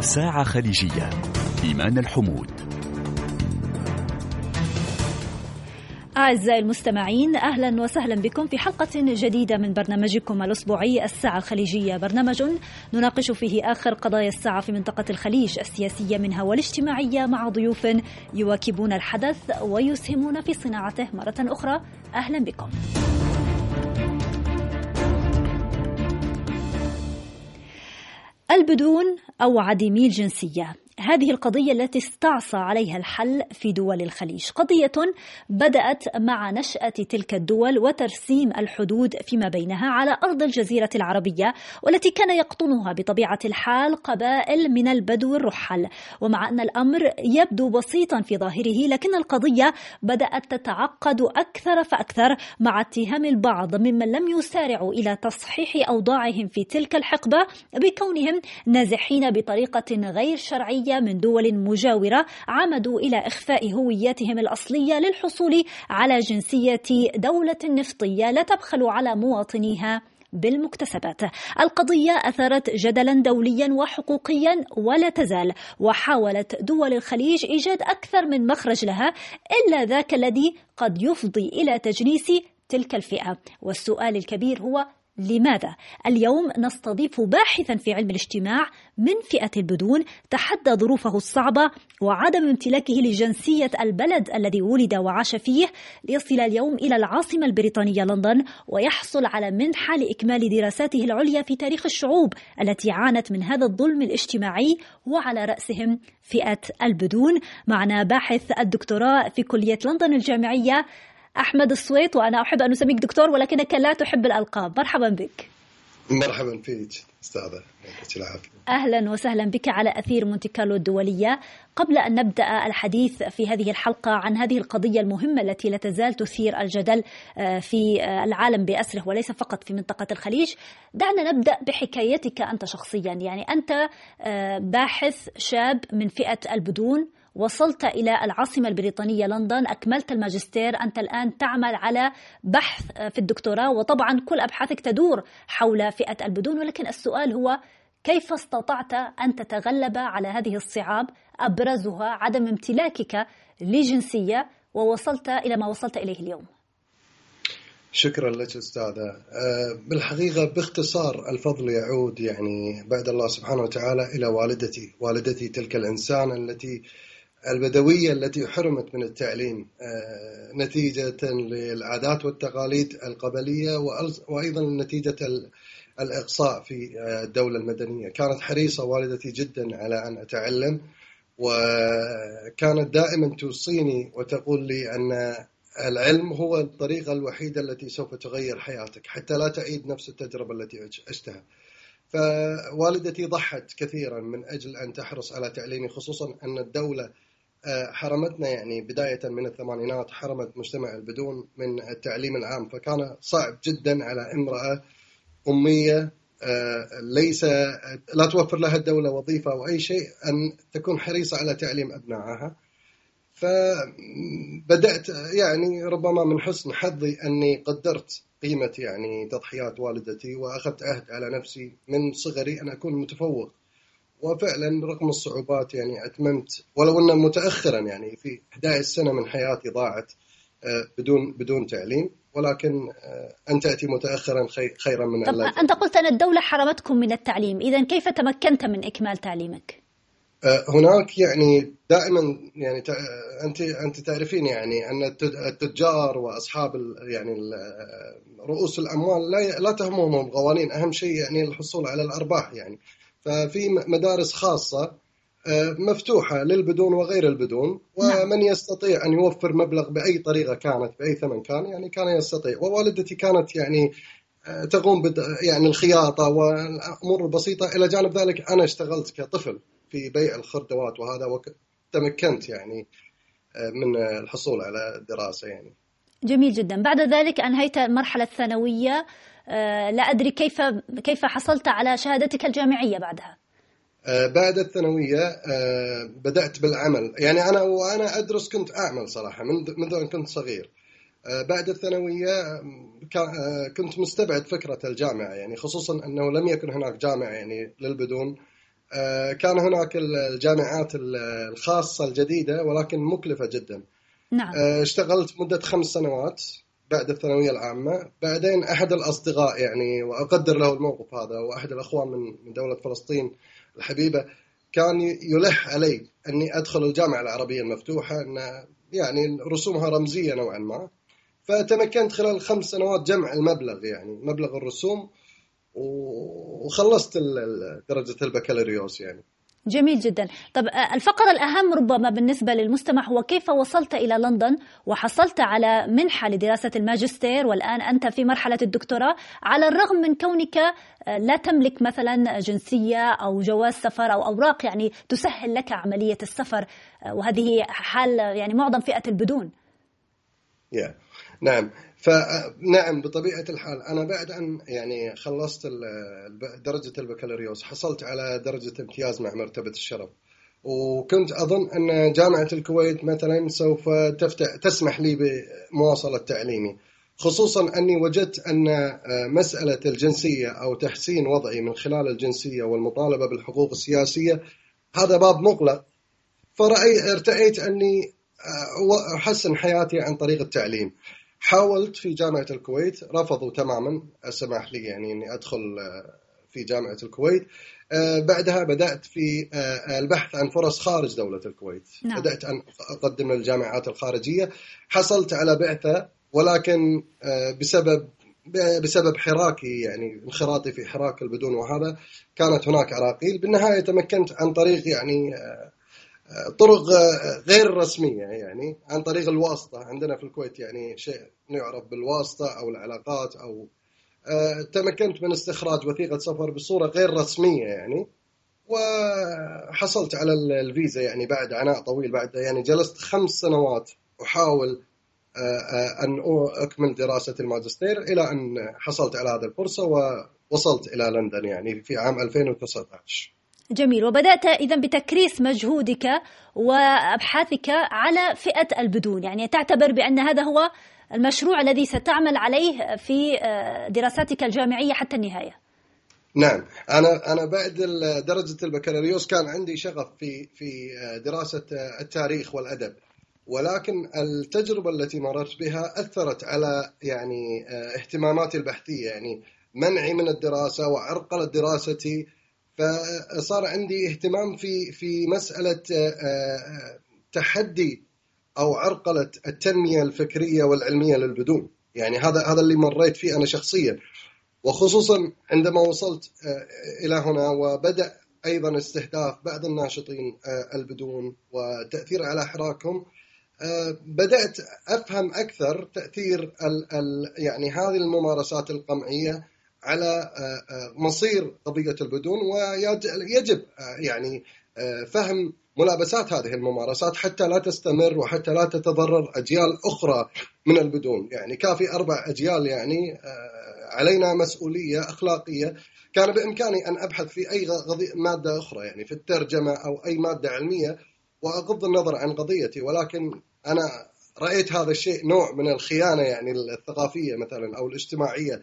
ساعة خليجية. إيمان الحمود. أعزائي المستمعين أهلا وسهلا بكم في حلقة جديدة من برنامجكم الأسبوعي الساعة الخليجية. برنامج نناقش فيه آخر قضايا الساعة في منطقة الخليج السياسية منها والاجتماعية مع ضيوف يواكبون الحدث ويسهمون في صناعته مرة أخرى. أهلا بكم. البدون أو عديمي الجنسية؟ هذه القضية التي استعصى عليها الحل في دول الخليج. قضية بدأت مع نشأة تلك الدول وترسيم الحدود فيما بينها على أرض الجزيرة العربية والتي كان يقطنها بطبيعة الحال قبائل من البدو الرحل. ومع أن الأمر يبدو بسيطا في ظاهره لكن القضية بدأت تتعقد أكثر فأكثر مع اتهام البعض ممن لم يسارعوا إلى تصحيح أوضاعهم في تلك الحقبة بكونهم نازحين بطريقة غير شرعية من دول مجاورة عمدوا إلى إخفاء هوياتهم الأصلية للحصول على جنسية دولة نفطية لا تبخل على مواطنيها بالمكتسبات. القضية أثارت جدلا دوليا وحقوقيا ولا تزال وحاولت دول الخليج إيجاد أكثر من مخرج لها إلا ذاك الذي قد يفضي إلى تجنيس تلك الفئة والسؤال الكبير هو لماذا؟ اليوم نستضيف باحثا في علم الاجتماع من فئة البدون تحدى ظروفه الصعبة وعدم امتلاكه لجنسية البلد الذي ولد وعاش فيه ليصل اليوم إلى العاصمة البريطانية لندن ويحصل على منحة لإكمال دراساته العليا في تاريخ الشعوب التي عانت من هذا الظلم الاجتماعي وعلى رأسهم فئة البدون معنا باحث الدكتوراه في كلية لندن الجامعية أحمد الصويت وأنا أحب أن أسميك دكتور ولكنك لا تحب الألقاب. مرحبا بك. مرحبا فيك أستاذة. أهلا وسهلا بك على أثير مونتي كارلو الدولية. قبل أن نبدأ الحديث في هذه الحلقة عن هذه القضية المهمة التي لا تزال تثير الجدل في العالم بأسره وليس فقط في منطقة الخليج دعنا نبدأ بحكايتك أنت شخصيا. يعني أنت باحث شاب من فئة البدون وصلت إلى العاصمة البريطانية لندن. أكملت الماجستير. أنت الآن تعمل على بحث في الدكتوراه وطبعا كل أبحاثك تدور حول فئة البدون. ولكن السؤال هو كيف استطعت أن تتغلب على هذه الصعاب أبرزها عدم امتلاكك لجنسية ووصلت إلى ما وصلت إليه اليوم؟ شكرا لك أستاذة. بالحقيقة باختصار الفضل يعود يعني بعد الله سبحانه وتعالى إلى والدتي والدتي تلك الإنسانة التي البدوية التي حرمت من التعليم نتيجة للعادات والتقاليد القبلية وأيضا نتيجة الإقصاء في الدولة المدنية. كانت حريصة والدتي جدا على أن أتعلم وكانت دائما توصيني وتقول لي أن العلم هو الطريقة الوحيدة التي سوف تغير حياتك حتى لا تعيد نفس التجربة التي عشتها. فوالدتي ضحت كثيرا من أجل أن تحرص على تعليمي خصوصا أن الدولة حرمتنا يعني بداية من الثمانينات حرمت مجتمع البدون من التعليم العام فكان صعب جدا على امرأة أمية ليس لا توفر لها الدولة وظيفة أو أي شيء أن تكون حريصة على تعليم أبنائها. فبدأت يعني ربما من حسن حظي أني قدرت قيمة يعني تضحيات والدتي وأخذت عهد على نفسي من صغري أن أكون متفوق. وفعلا رغم الصعوبات يعني أتممت ولو أن متأخرا يعني في 11 سنة من حياتي ضاعت بدون بدون تعليم. ولكن أن تأتي متأخرا خيرا من الله أنت قلت أن الدولة حرمتكم من التعليم. إذا كيف تمكنت من إكمال تعليمك؟ هناك يعني دائما يعني أنت أنت تعرفين يعني أن التجار وأصحاب يعني رؤوس الأموال لا لا تهمهم القوانين. أهم شيء يعني الحصول على الأرباح يعني. ففي مدارس خاصة مفتوحة للبدون وغير البدون ومن يستطيع أن يوفر مبلغ بأي طريقة كانت بأي ثمن كان يعني كان يستطيع. ووالدتي كانت يعني تقوم يعني الخياطة والأمور البسيطة. إلى جانب ذلك أنا اشتغلت كطفل. في بيع الخردوات وهذا وتمكنت يعني من الحصول على الدراسة يعني. جميل جدا. بعد ذلك أنهيت المرحلة الثانوية لا أدري كيف كيف حصلت على شهادتك الجامعية بعدها؟ بعد الثانوية بدأت بالعمل. يعني أنا وأنا أدرس كنت أعمل صراحة منذ أن كنت صغير. بعد الثانوية كنت مستبعد فكرة الجامعة يعني خصوصا أنه لم يكن هناك جامعة يعني للبدون. كان هناك الجامعات الخاصة الجديدة ولكن مكلفة جدا. نعم. اشتغلت مدة خمس سنوات بعد الثانوية العامة. بعدين أحد الأصدقاء يعني وأقدر له الموقف هذا وأحد الأخوان من دولة فلسطين الحبيبة كان يلح علي أني أدخل الجامعة العربية المفتوحة أن يعني رسومها رمزية نوعا ما. فتمكنت خلال خمس سنوات جمع المبلغ يعني مبلغ الرسوم. وخلصت درجة البكالوريوس يعني. جميل جدا. طب آه، الفقرة الأهم ربما بالنسبة للمستمع هو كيف وصلت إلى لندن وحصلت على منحة لدراسة الماجستير والآن أنت في مرحلة الدكتوراه على الرغم من كونك آه، لا تملك مثلا جنسية أو جواز سفر أو أوراق يعني تسهل لك عملية السفر آه، وهذه حال يعني معظم فئة البدون. Yeah. نعم. فنعم بطبيعة الحال أنا بعد أن يعني خلصت درجة البكالوريوس حصلت على درجة امتياز مع مرتبة الشرف. وكنت أظن أن جامعة الكويت مثلا سوف تفتح تسمح لي بمواصلة تعليمي. خصوصا أني وجدت أن مسألة الجنسية أو تحسين وضعي من خلال الجنسية والمطالبة بالحقوق السياسية هذا باب مغلق. فرأيت ارتأيت أني أحسن حياتي عن طريق التعليم. حاولت في جامعة الكويت رفضوا تماما السماح لي يعني إني أدخل آه، في جامعة الكويت. آه، بعدها بدأت في آه، البحث عن فرص خارج دولة الكويت. نعم. بدأت أن أقدم للجامعات الخارجية. حصلت على بعثة ولكن بسبب بسبب حراكي يعني انخراطي في حراك البدون وهذا كانت هناك عراقيل. بالنهاية تمكنت عن طريق يعني طرق غير رسمية يعني عن طريق الواسطة. عندنا في الكويت يعني شيء يعرف بالواسطة أو العلاقات أو آه، تمكنت من استخراج وثيقة سفر بصورة غير رسمية يعني. وحصلت على الفيزا يعني بعد عناء طويل بعد يعني جلست خمس سنوات أحاول آه، آه، أن أكمل دراسة الماجستير إلى أن حصلت على هذه الفرصة ووصلت إلى لندن يعني في عام 2019 جميل. وبدأت إذا بتكريس مجهودك وأبحاثك على فئة البدون. يعني تعتبر بأن هذا هو المشروع الذي ستعمل عليه في آه، دراساتك الجامعية حتى النهاية. نعم. أنا أنا بعد درجة البكالوريوس كان عندي شغف في في آه، دراسة آه، التاريخ والأدب. ولكن التجربة التي مررت بها أثرت على يعني اهتماماتي البحثية. يعني منعي من الدراسة وعرقله دراستي. فصار عندي اهتمام في في مسألة آه، آه، تحدي أو عرقلة التنمية الفكرية والعلمية للبدون. يعني هذا هذا اللي مريت فيه أنا شخصيا. وخصوصا عندما وصلت آه، إلى هنا وبدأ أيضا استهداف بعض الناشطين البدون وتأثير على حراكهم بدأت أفهم أكثر تأثير يعني هذه الممارسات القمعية على آه، آه، مصير قضيه البدون ويجب آه، يعني فهم ملابسات هذه الممارسات حتى لا تستمر وحتى لا تتضرر أجيال أخرى من البدون، يعني كافي أربع أجيال يعني علينا مسؤولية أخلاقية. كان بإمكاني أن أبحث في أي مادة أخرى يعني في الترجمة أو أي مادة علمية وأغض النظر عن قضيتي. ولكن أنا رأيت هذا الشيء نوع من الخيانة يعني الثقافية مثلا أو الاجتماعية.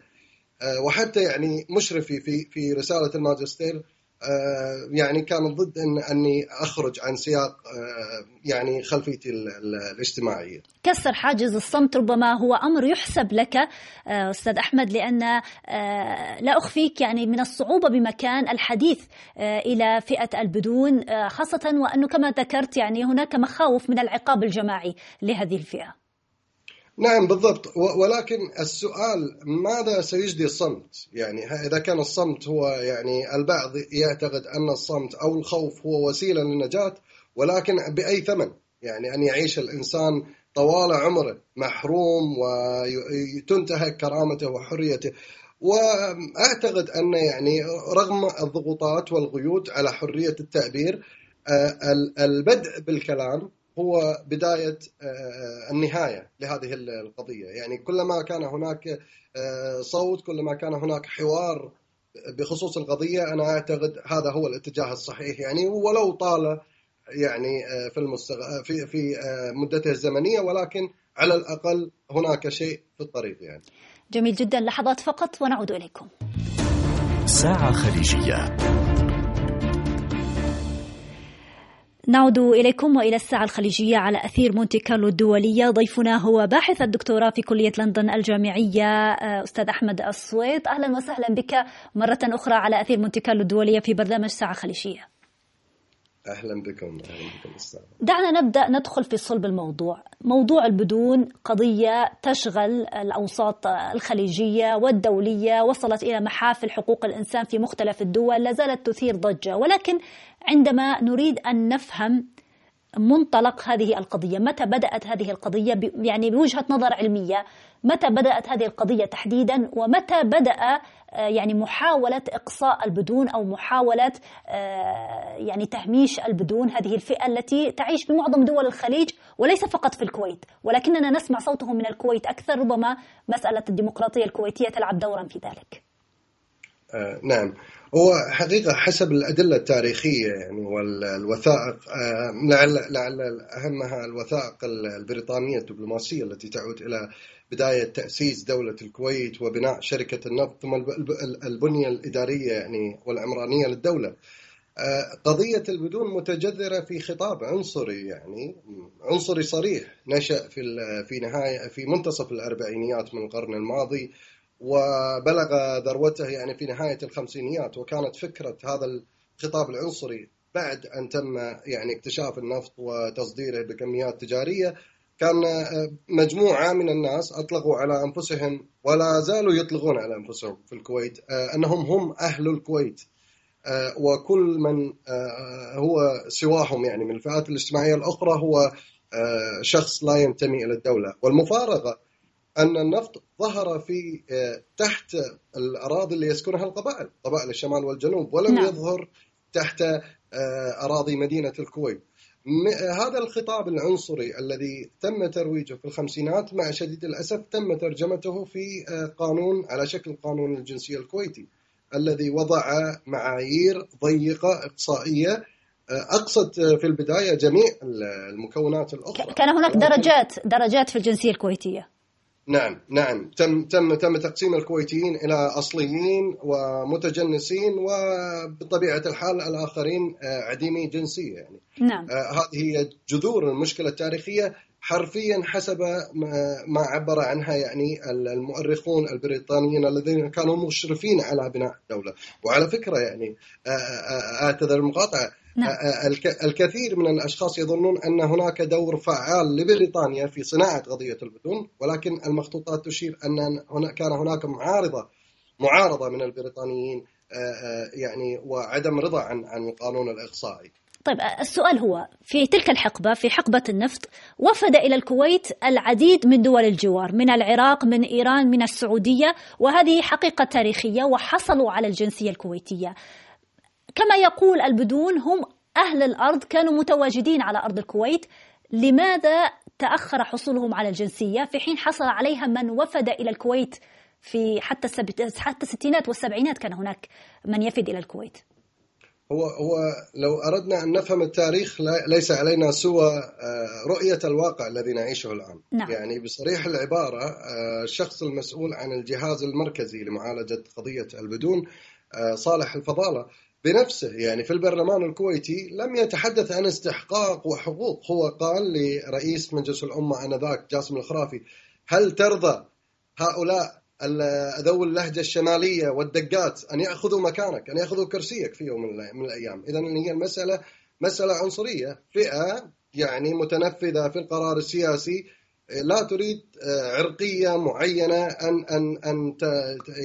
وحتى يعني مشرفي في في رسالة الماجستير آه، يعني كان ضد إن أني أخرج عن سياق آه، يعني خلفيتي الاجتماعية. كسر حاجز الصمت ربما هو أمر يحسب لك أستاذ أحمد لأن لا أخفيك يعني من الصعوبة بمكان الحديث إلى فئة البدون خاصة وأنه كما ذكرت يعني هناك مخاوف من العقاب الجماعي لهذه الفئة. نعم بالضبط ولكن السؤال ماذا سيجدي الصمت؟ يعني إذا كان الصمت هو يعني البعض يعتقد أن الصمت أو الخوف هو وسيلة للنجاة ولكن بأي ثمن؟ يعني أن يعيش الإنسان طوال عمره محروم وتنتهك كرامته وحريته وأعتقد أن يعني رغم الضغوطات والقيود على حرية التعبير آه، البدء بالكلام هو بداية آه، النهاية لهذه القضية، يعني كلما كان هناك آه، صوت كلما كان هناك حوار بخصوص القضية أنا أعتقد هذا هو الاتجاه الصحيح يعني ولو طال يعني آه، في المستغ... في في مدته الزمنية ولكن على الأقل هناك شيء في الطريق يعني. جميل جدا لحظات فقط ونعود إليكم. ساعة خليجية نعود إليكم وإلى الساعة الخليجية على أثير مونتي كارلو الدولية. ضيفنا هو باحث الدكتوراه في كلية لندن الجامعية آه، أستاذ أحمد الصويت أهلا وسهلا بك مرة أخرى على أثير مونتي كارلو الدولية في برنامج ساعة خليجية. أهلا بكم أهلا بكم أستاذ دعنا نبدأ ندخل في صلب الموضوع. موضوع البدون قضية تشغل الأوساط الخليجية والدولية وصلت إلى محافل حقوق الإنسان في مختلف الدول لا زالت تثير ضجة. ولكن عندما نريد أن نفهم منطلق هذه القضية متى بدأت هذه القضية؟ يعني بوجهة نظر علمية متى بدأت هذه القضية تحديدا؟ ومتى بدأ يعني محاولة إقصاء البدون أو محاولة آه، يعني تهميش البدون هذه الفئة التي تعيش بمعظم دول الخليج وليس فقط في الكويت. ولكننا نسمع صوتهم من الكويت أكثر ربما مسألة الديمقراطية الكويتية تلعب دورا في ذلك. آه نعم. هو حقيقة حسب الأدلة التاريخية يعني والوثائق آه لعل لعل أهمها الوثائق البريطانية الدبلوماسية التي تعود إلى بداية تأسيس دولة الكويت وبناء شركة النفط ثم البنية الإدارية يعني والعمرانية للدولة. آه، قضية البدون متجذرة في خطاب عنصري يعني عنصري صريح نشأ في في نهاية في منتصف الأربعينيات من القرن الماضي وبلغ ذروته يعني في نهاية الخمسينيات وكانت فكرة هذا الخطاب العنصري بعد أن تم يعني اكتشاف النفط وتصديره بكميات تجارية كان آه، مجموعة من الناس أطلقوا على أنفسهم ولا زالوا يطلقون على أنفسهم في الكويت آه، أنهم هم أهل الكويت آه، وكل من هو سواهم يعني من الفئات الاجتماعية الأخرى هو شخص لا ينتمي إلى الدولة والمفارقة أن النفط ظهر في تحت الأراضي اللي يسكنها القبائل قبائل الشمال والجنوب ولم نعم. يظهر تحت أراضي مدينة الكويت هذا الخطاب العنصري الذي تم ترويجه في الخمسينات مع شديد الأسف تم ترجمته في آه، قانون على شكل قانون الجنسية الكويتي الذي وضع معايير ضيقة إقصائية آه، أقصد في البداية جميع المكونات الأخرى. كان هناك درجات درجات في الجنسية الكويتية. نعم نعم. تم تم تم تقسيم الكويتيين إلى أصليين ومتجنسين وبطبيعة الحال الآخرين آه، عديمي جنسية يعني. نعم. آه، هذه هي جذور المشكلة التاريخية حرفيا حسب ما عبر عنها يعني المؤرخون البريطانيين الذين كانوا مشرفين على بناء الدولة وعلى فكرة يعني آه، اعتذر المقاطعة نعم. الكثير من الأشخاص يظنون أن هناك دور فعال لبريطانيا في صناعة قضية البدون ولكن المخطوطات تشير أن هنا كان هناك معارضة معارضة من البريطانيين يعني وعدم رضا عن عن القانون الإقصائي طيب السؤال هو في تلك الحقبة في حقبة النفط وفد إلى الكويت العديد من دول الجوار من العراق من إيران من السعودية وهذه حقيقة تاريخية وحصلوا على الجنسية الكويتية كما يقول البدون هم أهل الأرض كانوا متواجدين على أرض الكويت. لماذا تأخر حصولهم على الجنسية؟ في حين حصل عليها من وفد إلى الكويت في حتى حتى الستينات والسبعينات كان هناك من يفد إلى الكويت. هو هو لو أردنا أن نفهم التاريخ ليس علينا سوى آه، رؤية الواقع الذي نعيشه الآن. نعم. يعني بصريح العبارة آه، الشخص المسؤول عن الجهاز المركزي لمعالجة قضية البدون آه، صالح الفضالة بنفسه. يعني في البرلمان الكويتي لم يتحدث عن استحقاق وحقوق. هو قال لرئيس مجلس الأمة آنذاك جاسم الخرافي هل ترضى هؤلاء ذوي اللهجة الشمالية والدقات أن يأخذوا مكانك أن يأخذوا كرسيك في يوم من الأيام؟ إذا هي المسألة مسألة عنصرية فئة يعني متنفذة في القرار السياسي. لا تريد عرقية معينة أن أن أن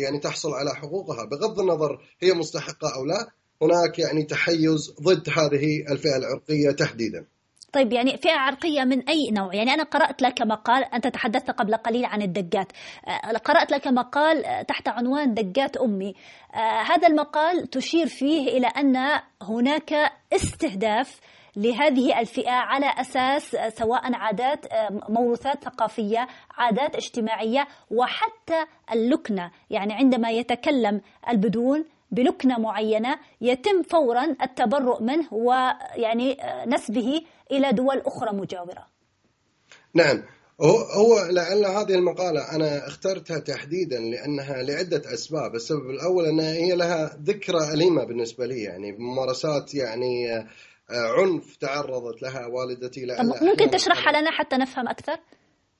يعني تحصل على حقوقها. بغض النظر هي مستحقة أو لا هناك يعني تحيز ضد هذه الفئة العرقية تحديدا. طيب يعني فئة عرقية من أي نوع؟ يعني أنا قرأت لك مقال أنت تحدثت قبل قليل عن الدقات آه، قرأت لك مقال آه، تحت عنوان دقات أمي. آه، هذا المقال تشير فيه إلى أن هناك استهداف لهذه الفئة على أساس سواء عادات موروثات ثقافية عادات اجتماعية وحتى اللكنة. يعني عندما يتكلم البدون بلكنة معينة يتم فورا التبرؤ منه ويعني نسبه إلى دول أخرى مجاورة. نعم. هو لعل هذه المقالة أنا اخترتها تحديدا لأنها لعدة أسباب. السبب الأول أنها هي لها ذكرى أليمة بالنسبة لي يعني ممارسات يعني عنف تعرضت لها والدتي ممكن تشرحها لنا حتى نفهم أكثر؟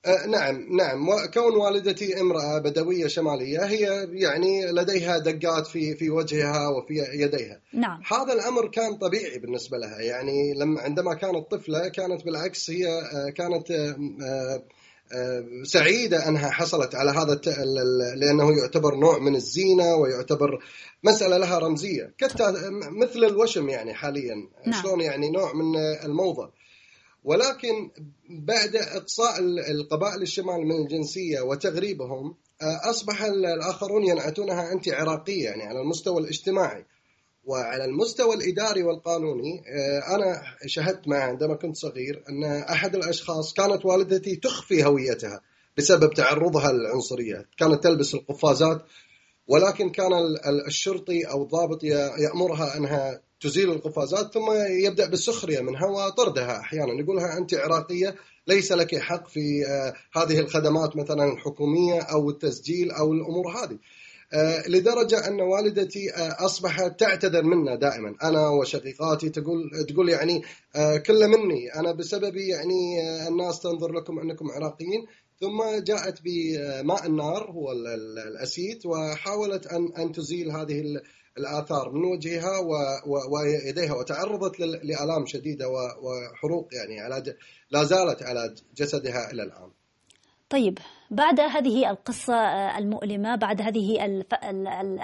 آه، نعم نعم. كون والدتي امرأة بدوية شمالية هي يعني لديها دقات في في وجهها وفي يديها. نعم. هذا الأمر كان طبيعي بالنسبة لها. يعني لما عندما كانت طفلة كانت بالعكس هي آه، كانت آه، سعيدة أنها حصلت على هذا لأنه يعتبر نوع من الزينة ويعتبر مسألة لها رمزية. مثل الوشم يعني حاليا. نعم. شلون يعني نوع من الموضة. ولكن بعد إقصاء القبائل الشمال من الجنسية وتغريبهم آه، أصبح الآخرون ينعتونها أنت عراقية يعني على المستوى الاجتماعي. وعلى المستوى الإداري والقانوني آه، أنا شهدت معه عندما كنت صغير أن أحد الأشخاص كانت والدتي تخفي هويتها بسبب تعرضها للعنصرية. كانت تلبس القفازات ولكن كان الشرطي أو الضابط يأمرها أنها تزيل القفازات ثم يبدأ بالسخرية منها وطردها أحيانا. يقولها أنت عراقية ليس لك حق في آه، هذه الخدمات مثلا الحكومية أو التسجيل أو الأمور هذه. آه، لدرجة أن والدتي آه، أصبحت تعتذر منا دائما. أنا وشقيقاتي تقول تقول يعني كل مني. أنا بسببي يعني الناس تنظر لكم أنكم عراقيين. ثم جاءت بماء النار هو الأسيت وحاولت أن أن تزيل هذه الآثار من وجهها ويديها وتعرضت لآلام شديدة وحروق يعني على لا زالت على جسدها إلى الآن. طيب بعد هذه القصة المؤلمة بعد هذه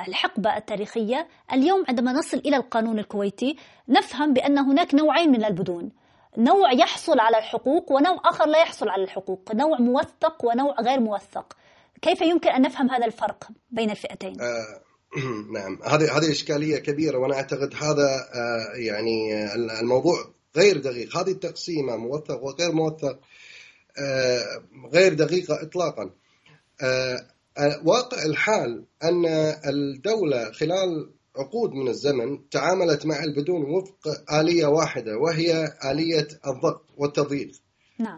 الحقبة التاريخية اليوم عندما نصل إلى القانون الكويتي نفهم بأن هناك نوعين من البدون. نوع يحصل على الحقوق ونوع آخر لا يحصل على الحقوق نوع موثق ونوع غير موثق. كيف يمكن أن نفهم هذا الفرق بين الفئتين؟ آه نعم. هذه هذه إشكالية كبيرة وأنا أعتقد هذا آه، يعني الموضوع غير دقيق. هذه التقسيمة موثق وغير موثق آه، غير دقيقة اطلاقا. آه، واقع الحال أن الدولة خلال عقود من الزمن تعاملت مع البدون وفق آلية واحدة وهي آلية الضغط والتضييق. نعم.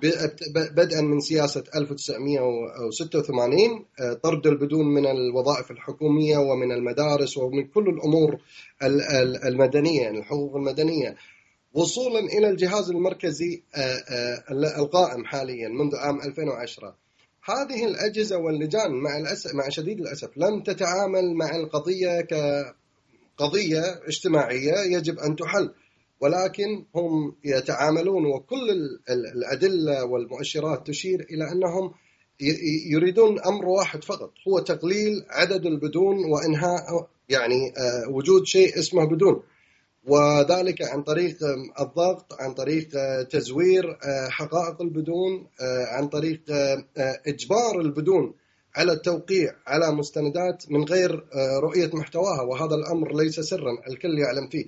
بدءا من سياسة 1986 آه، طرد البدون من الوظائف الحكومية ومن المدارس ومن كل الأمور المدنية يعني الحقوق المدنية. وصولا إلى الجهاز المركزي آه، آه، القائم حاليا منذ عام 2010 هذه الأجهزة واللجان مع الأسف مع شديد الأسف لم تتعامل مع القضية كقضية اجتماعية يجب أن تحل. ولكن هم يتعاملون وكل الأدلة والمؤشرات تشير إلى أنهم يريدون أمر واحد فقط هو تقليل عدد البدون وإنهاء يعني آه، وجود شيء اسمه بدون. وذلك عن طريق الضغط عن طريق آه، تزوير آه، حقائق البدون عن طريق إجبار البدون على التوقيع على مستندات من غير رؤية محتواها. وهذا الأمر ليس سرا الكل يعلم فيه.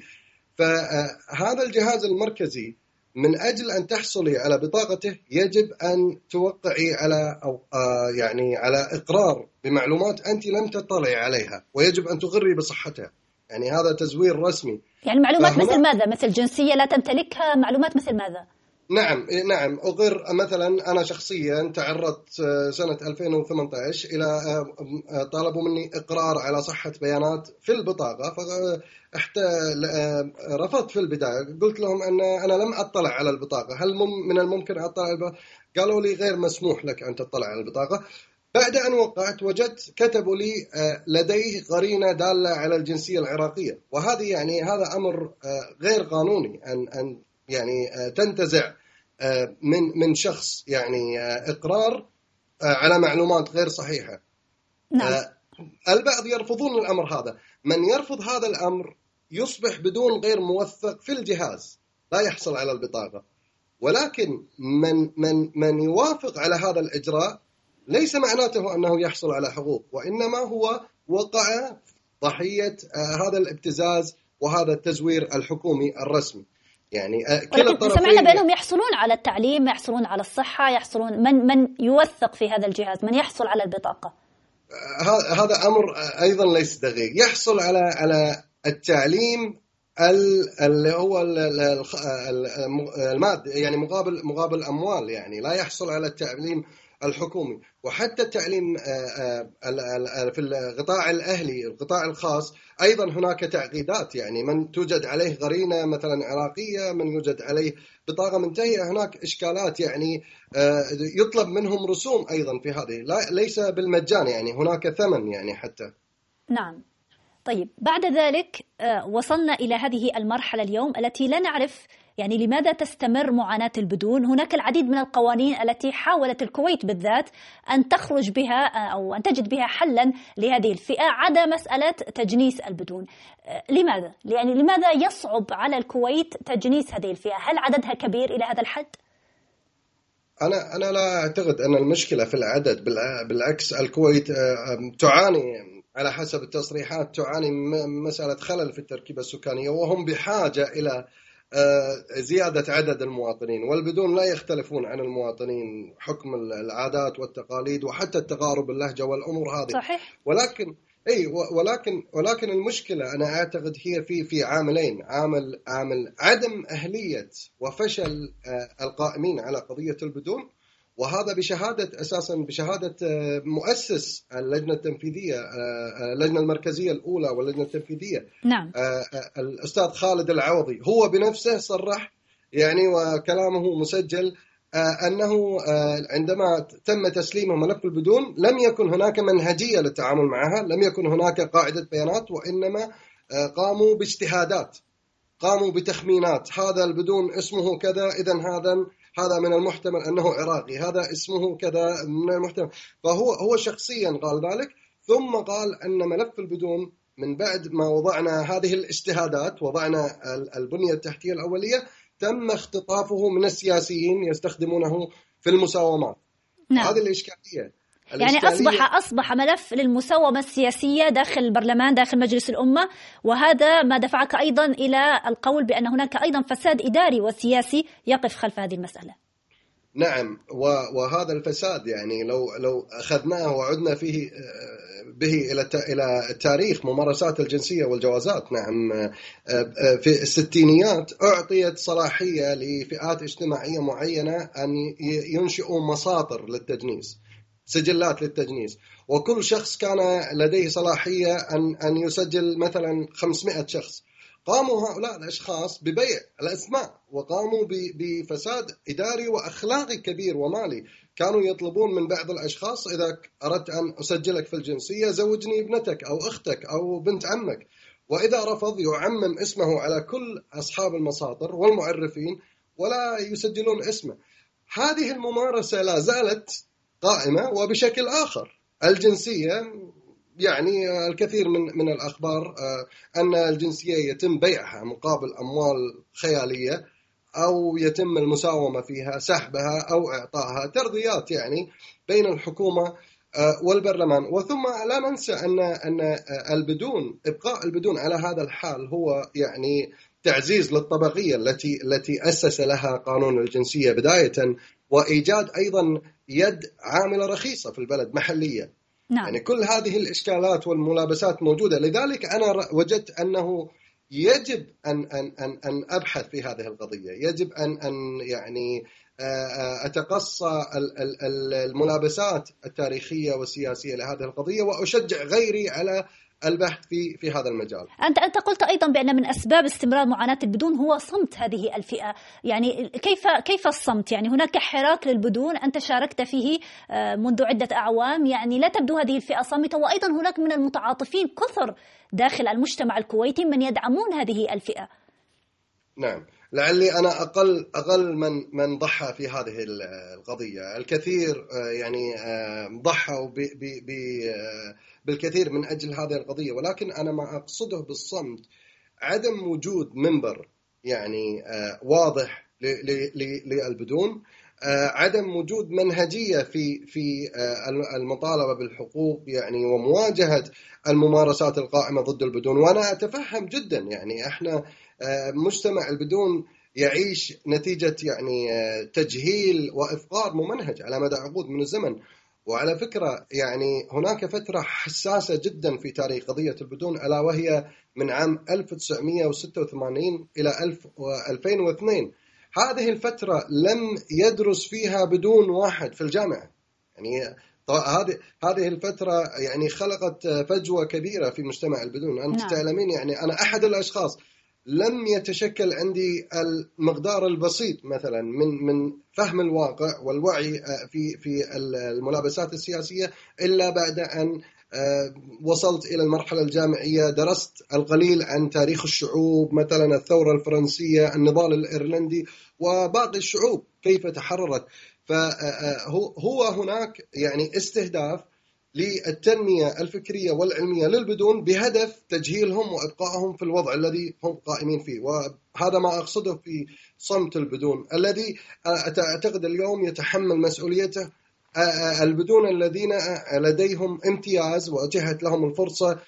فهذا الجهاز المركزي من أجل أن تحصلي على بطاقته يجب أن توقعي على أو آه، يعني على إقرار بمعلومات أنت لم تطلعي عليها ويجب أن تقري بصحتها. يعني هذا تزوير رسمي. يعني معلومات مثل ماذا؟ مثل جنسية لا تمتلكها معلومات مثل ماذا؟ نعم نعم. أغر مثلا أنا شخصيا تعرضت آه، سنة 2018 إلى آه، آه، طلبوا مني إقرار على صحة بيانات في البطاقة رفضت في البداية. قلت لهم أن أنا لم أطلع على البطاقة هل من الممكن أطلع على البطاقة؟ قالوا لي غير مسموح لك أن تطلع على البطاقة بعد أن وقعت وجدت كتبوا لي لديه قرينة دالة على الجنسية العراقية. وهذه يعني هذا أمر غير قانوني أن أن يعني تنتزع. من من شخص يعني آه، إقرار آه، على معلومات غير صحيحة. نعم. آه، البعض يرفضون الأمر هذا. من يرفض هذا الأمر يصبح بدون غير موثق في الجهاز لا يحصل على البطاقة. ولكن من من من يوافق على هذا الإجراء ليس معناته أنه يحصل على حقوق وإنما هو وقع ضحية هذا الابتزاز وهذا التزوير الحكومي الرسمي. يعني كلا الطرفين سمعنا بأنهم يحصلون على التعليم يحصلون على الصحة يحصلون من من يوثق في هذا الجهاز من يحصل على البطاقة. هذا أمر أيضا ليس دقيق. يحصل على على التعليم اللي هو المادي يعني مقابل مقابل أموال يعني. لا يحصل على التعليم الحكومي. وحتى التعليم في القطاع الأهلي القطاع الخاص أيضا هناك تعقيدات. يعني من توجد عليه قرينه مثلا عراقية من يوجد عليه بطاقة منتهية هناك إشكالات يعني يطلب منهم رسوم أيضا في هذه. لا ليس بالمجان يعني هناك ثمن يعني حتى. نعم. طيب بعد ذلك وصلنا إلى هذه المرحلة اليوم التي لا نعرف يعني لماذا تستمر معاناة البدون؟ هناك العديد من القوانين التي حاولت الكويت بالذات أن تخرج بها أو أن تجد بها حلا لهذه الفئة عدا مسألة تجنيس البدون. لماذا؟ يعني لماذا يصعب على الكويت تجنيس هذه الفئة؟ هل عددها كبير إلى هذا الحد؟ أنا أنا لا أعتقد أن المشكلة في العدد بالعكس الكويت تعاني على حسب التصريحات تعاني مسألة خلل في التركيبة السكانية وهم بحاجة إلى زيادة عدد المواطنين والبدون لا يختلفون عن المواطنين حكم العادات والتقاليد وحتى التقارب اللهجة والأمور هذه. صحيح. ولكن إي ولكن ولكن المشكلة أنا أعتقد هي في في عاملين عامل عامل عدم أهلية وفشل القائمين على قضية البدون وهذا بشهادة أساسا بشهادة مؤسس اللجنة التنفيذية اللجنة المركزية الأولى واللجنة التنفيذية. نعم. الأستاذ خالد العوضي هو بنفسه صرح يعني وكلامه مسجل أنه عندما تم تسليمه ملف البدون لم يكن هناك منهجية للتعامل معها لم يكن هناك قاعدة بيانات وإنما قاموا باجتهادات قاموا بتخمينات. هذا البدون اسمه كذا إذا هذا هذا من المحتمل أنه عراقي هذا اسمه كذا من المحتمل. فهو هو شخصيا قال ذلك ثم قال أن ملف البدون من بعد ما وضعنا هذه الاجتهادات وضعنا البنية التحتية الأولية تم اختطافه من السياسيين يستخدمونه في المساومات. نعم. هذه الإشكالية. يعني أصبح أصبح ملف للمساومة السياسية داخل البرلمان داخل مجلس الأمة وهذا ما دفعك أيضا إلى القول بأن هناك أيضا فساد إداري وسياسي يقف خلف هذه المسألة. نعم وهذا الفساد يعني لو لو أخذناه وعدنا فيه به إلى إلى تاريخ ممارسات الجنسية والجوازات. نعم في الستينيات أعطيت صلاحية لفئات اجتماعية معينة أن ينشئوا مساطر للتجنيس. سجلات للتجنيس. وكل شخص كان لديه صلاحية أن أن يسجل مثلا 500 شخص. قاموا هؤلاء الأشخاص ببيع الأسماء وقاموا بفساد إداري وأخلاقي كبير ومالي. كانوا يطلبون من بعض الأشخاص إذا أردت أن أسجلك في الجنسية زوجني ابنتك أو أختك أو بنت عمك. وإذا رفض يعمم اسمه على كل أصحاب المساطر والمعرفين ولا يسجلون اسمه. هذه الممارسة لا زالت قائمة وبشكل آخر. الجنسية يعني الكثير من من الأخبار أن الجنسية يتم بيعها مقابل أموال خيالية أو يتم المساومة فيها سحبها أو إعطائها ترضيات يعني بين الحكومة والبرلمان. وثم لا ننسى أن أن البدون إبقاء البدون على هذا الحال هو يعني تعزيز للطبقية التي التي أسس لها قانون الجنسية بداية وإيجاد أيضا يد عاملة رخيصة في البلد محلية نعم. يعني كل هذه الإشكالات والملابسات موجودة. لذلك أنا وجدت أنه يجب أن أن أن أن أبحث في هذه القضية. يجب أن أن يعني أتقصى الملابسات التاريخية والسياسية لهذه القضية وأشجع غيري على البحث في في هذا المجال. أنت أنت قلت أيضا بأن من أسباب استمرار معاناه البدون هو صمت هذه الفئة، يعني كيف كيف الصمت؟ يعني هناك حراك للبدون أنت شاركت فيه منذ عدة أعوام، يعني لا تبدو هذه الفئة صامتة وأيضا هناك من المتعاطفين كثر داخل المجتمع الكويتي من يدعمون هذه الفئة. نعم. لعلي أنا أقل أقل من من ضحى في هذه القضية، الكثير يعني ضحوا بالكثير من أجل هذه القضية، ولكن أنا ما أقصده بالصمت عدم وجود منبر يعني واضح للبدون عدم وجود منهجية في في المطالبة بالحقوق يعني ومواجهة الممارسات القائمة ضد البدون. وأنا أتفهم جدا يعني إحنا مجتمع البدون يعيش نتيجة يعني تجهيل وافقار ممنهج على مدى عقود من الزمن. وعلى فكرة يعني هناك فترة حساسة جدا في تاريخ قضية البدون ألا وهي من عام 1986 إلى 2002 هذه الفترة لم يدرس فيها بدون واحد في الجامعة. يعني هذه هذه الفترة يعني خلقت فجوة كبيرة في مجتمع البدون، أنت نعم. تعلمين يعني أنا أحد الأشخاص لم يتشكل عندي المقدار البسيط مثلا من من فهم الواقع والوعي في في الملابسات السياسية إلا بعد أن آه، وصلت إلى المرحلة الجامعية درست القليل عن تاريخ الشعوب مثلا الثورة الفرنسية النضال الإيرلندي وباقي الشعوب كيف تحررت. فهو آه، هناك يعني استهداف للتنمية الفكرية والعلمية للبدون بهدف تجهيلهم وإبقائهم في الوضع الذي هم قائمين فيه. وهذا ما أقصده في صمت البدون الذي أعتقد اليوم يتحمل مسؤوليته البدون الذين لديهم امتياز وأتيحت لهم الفرصة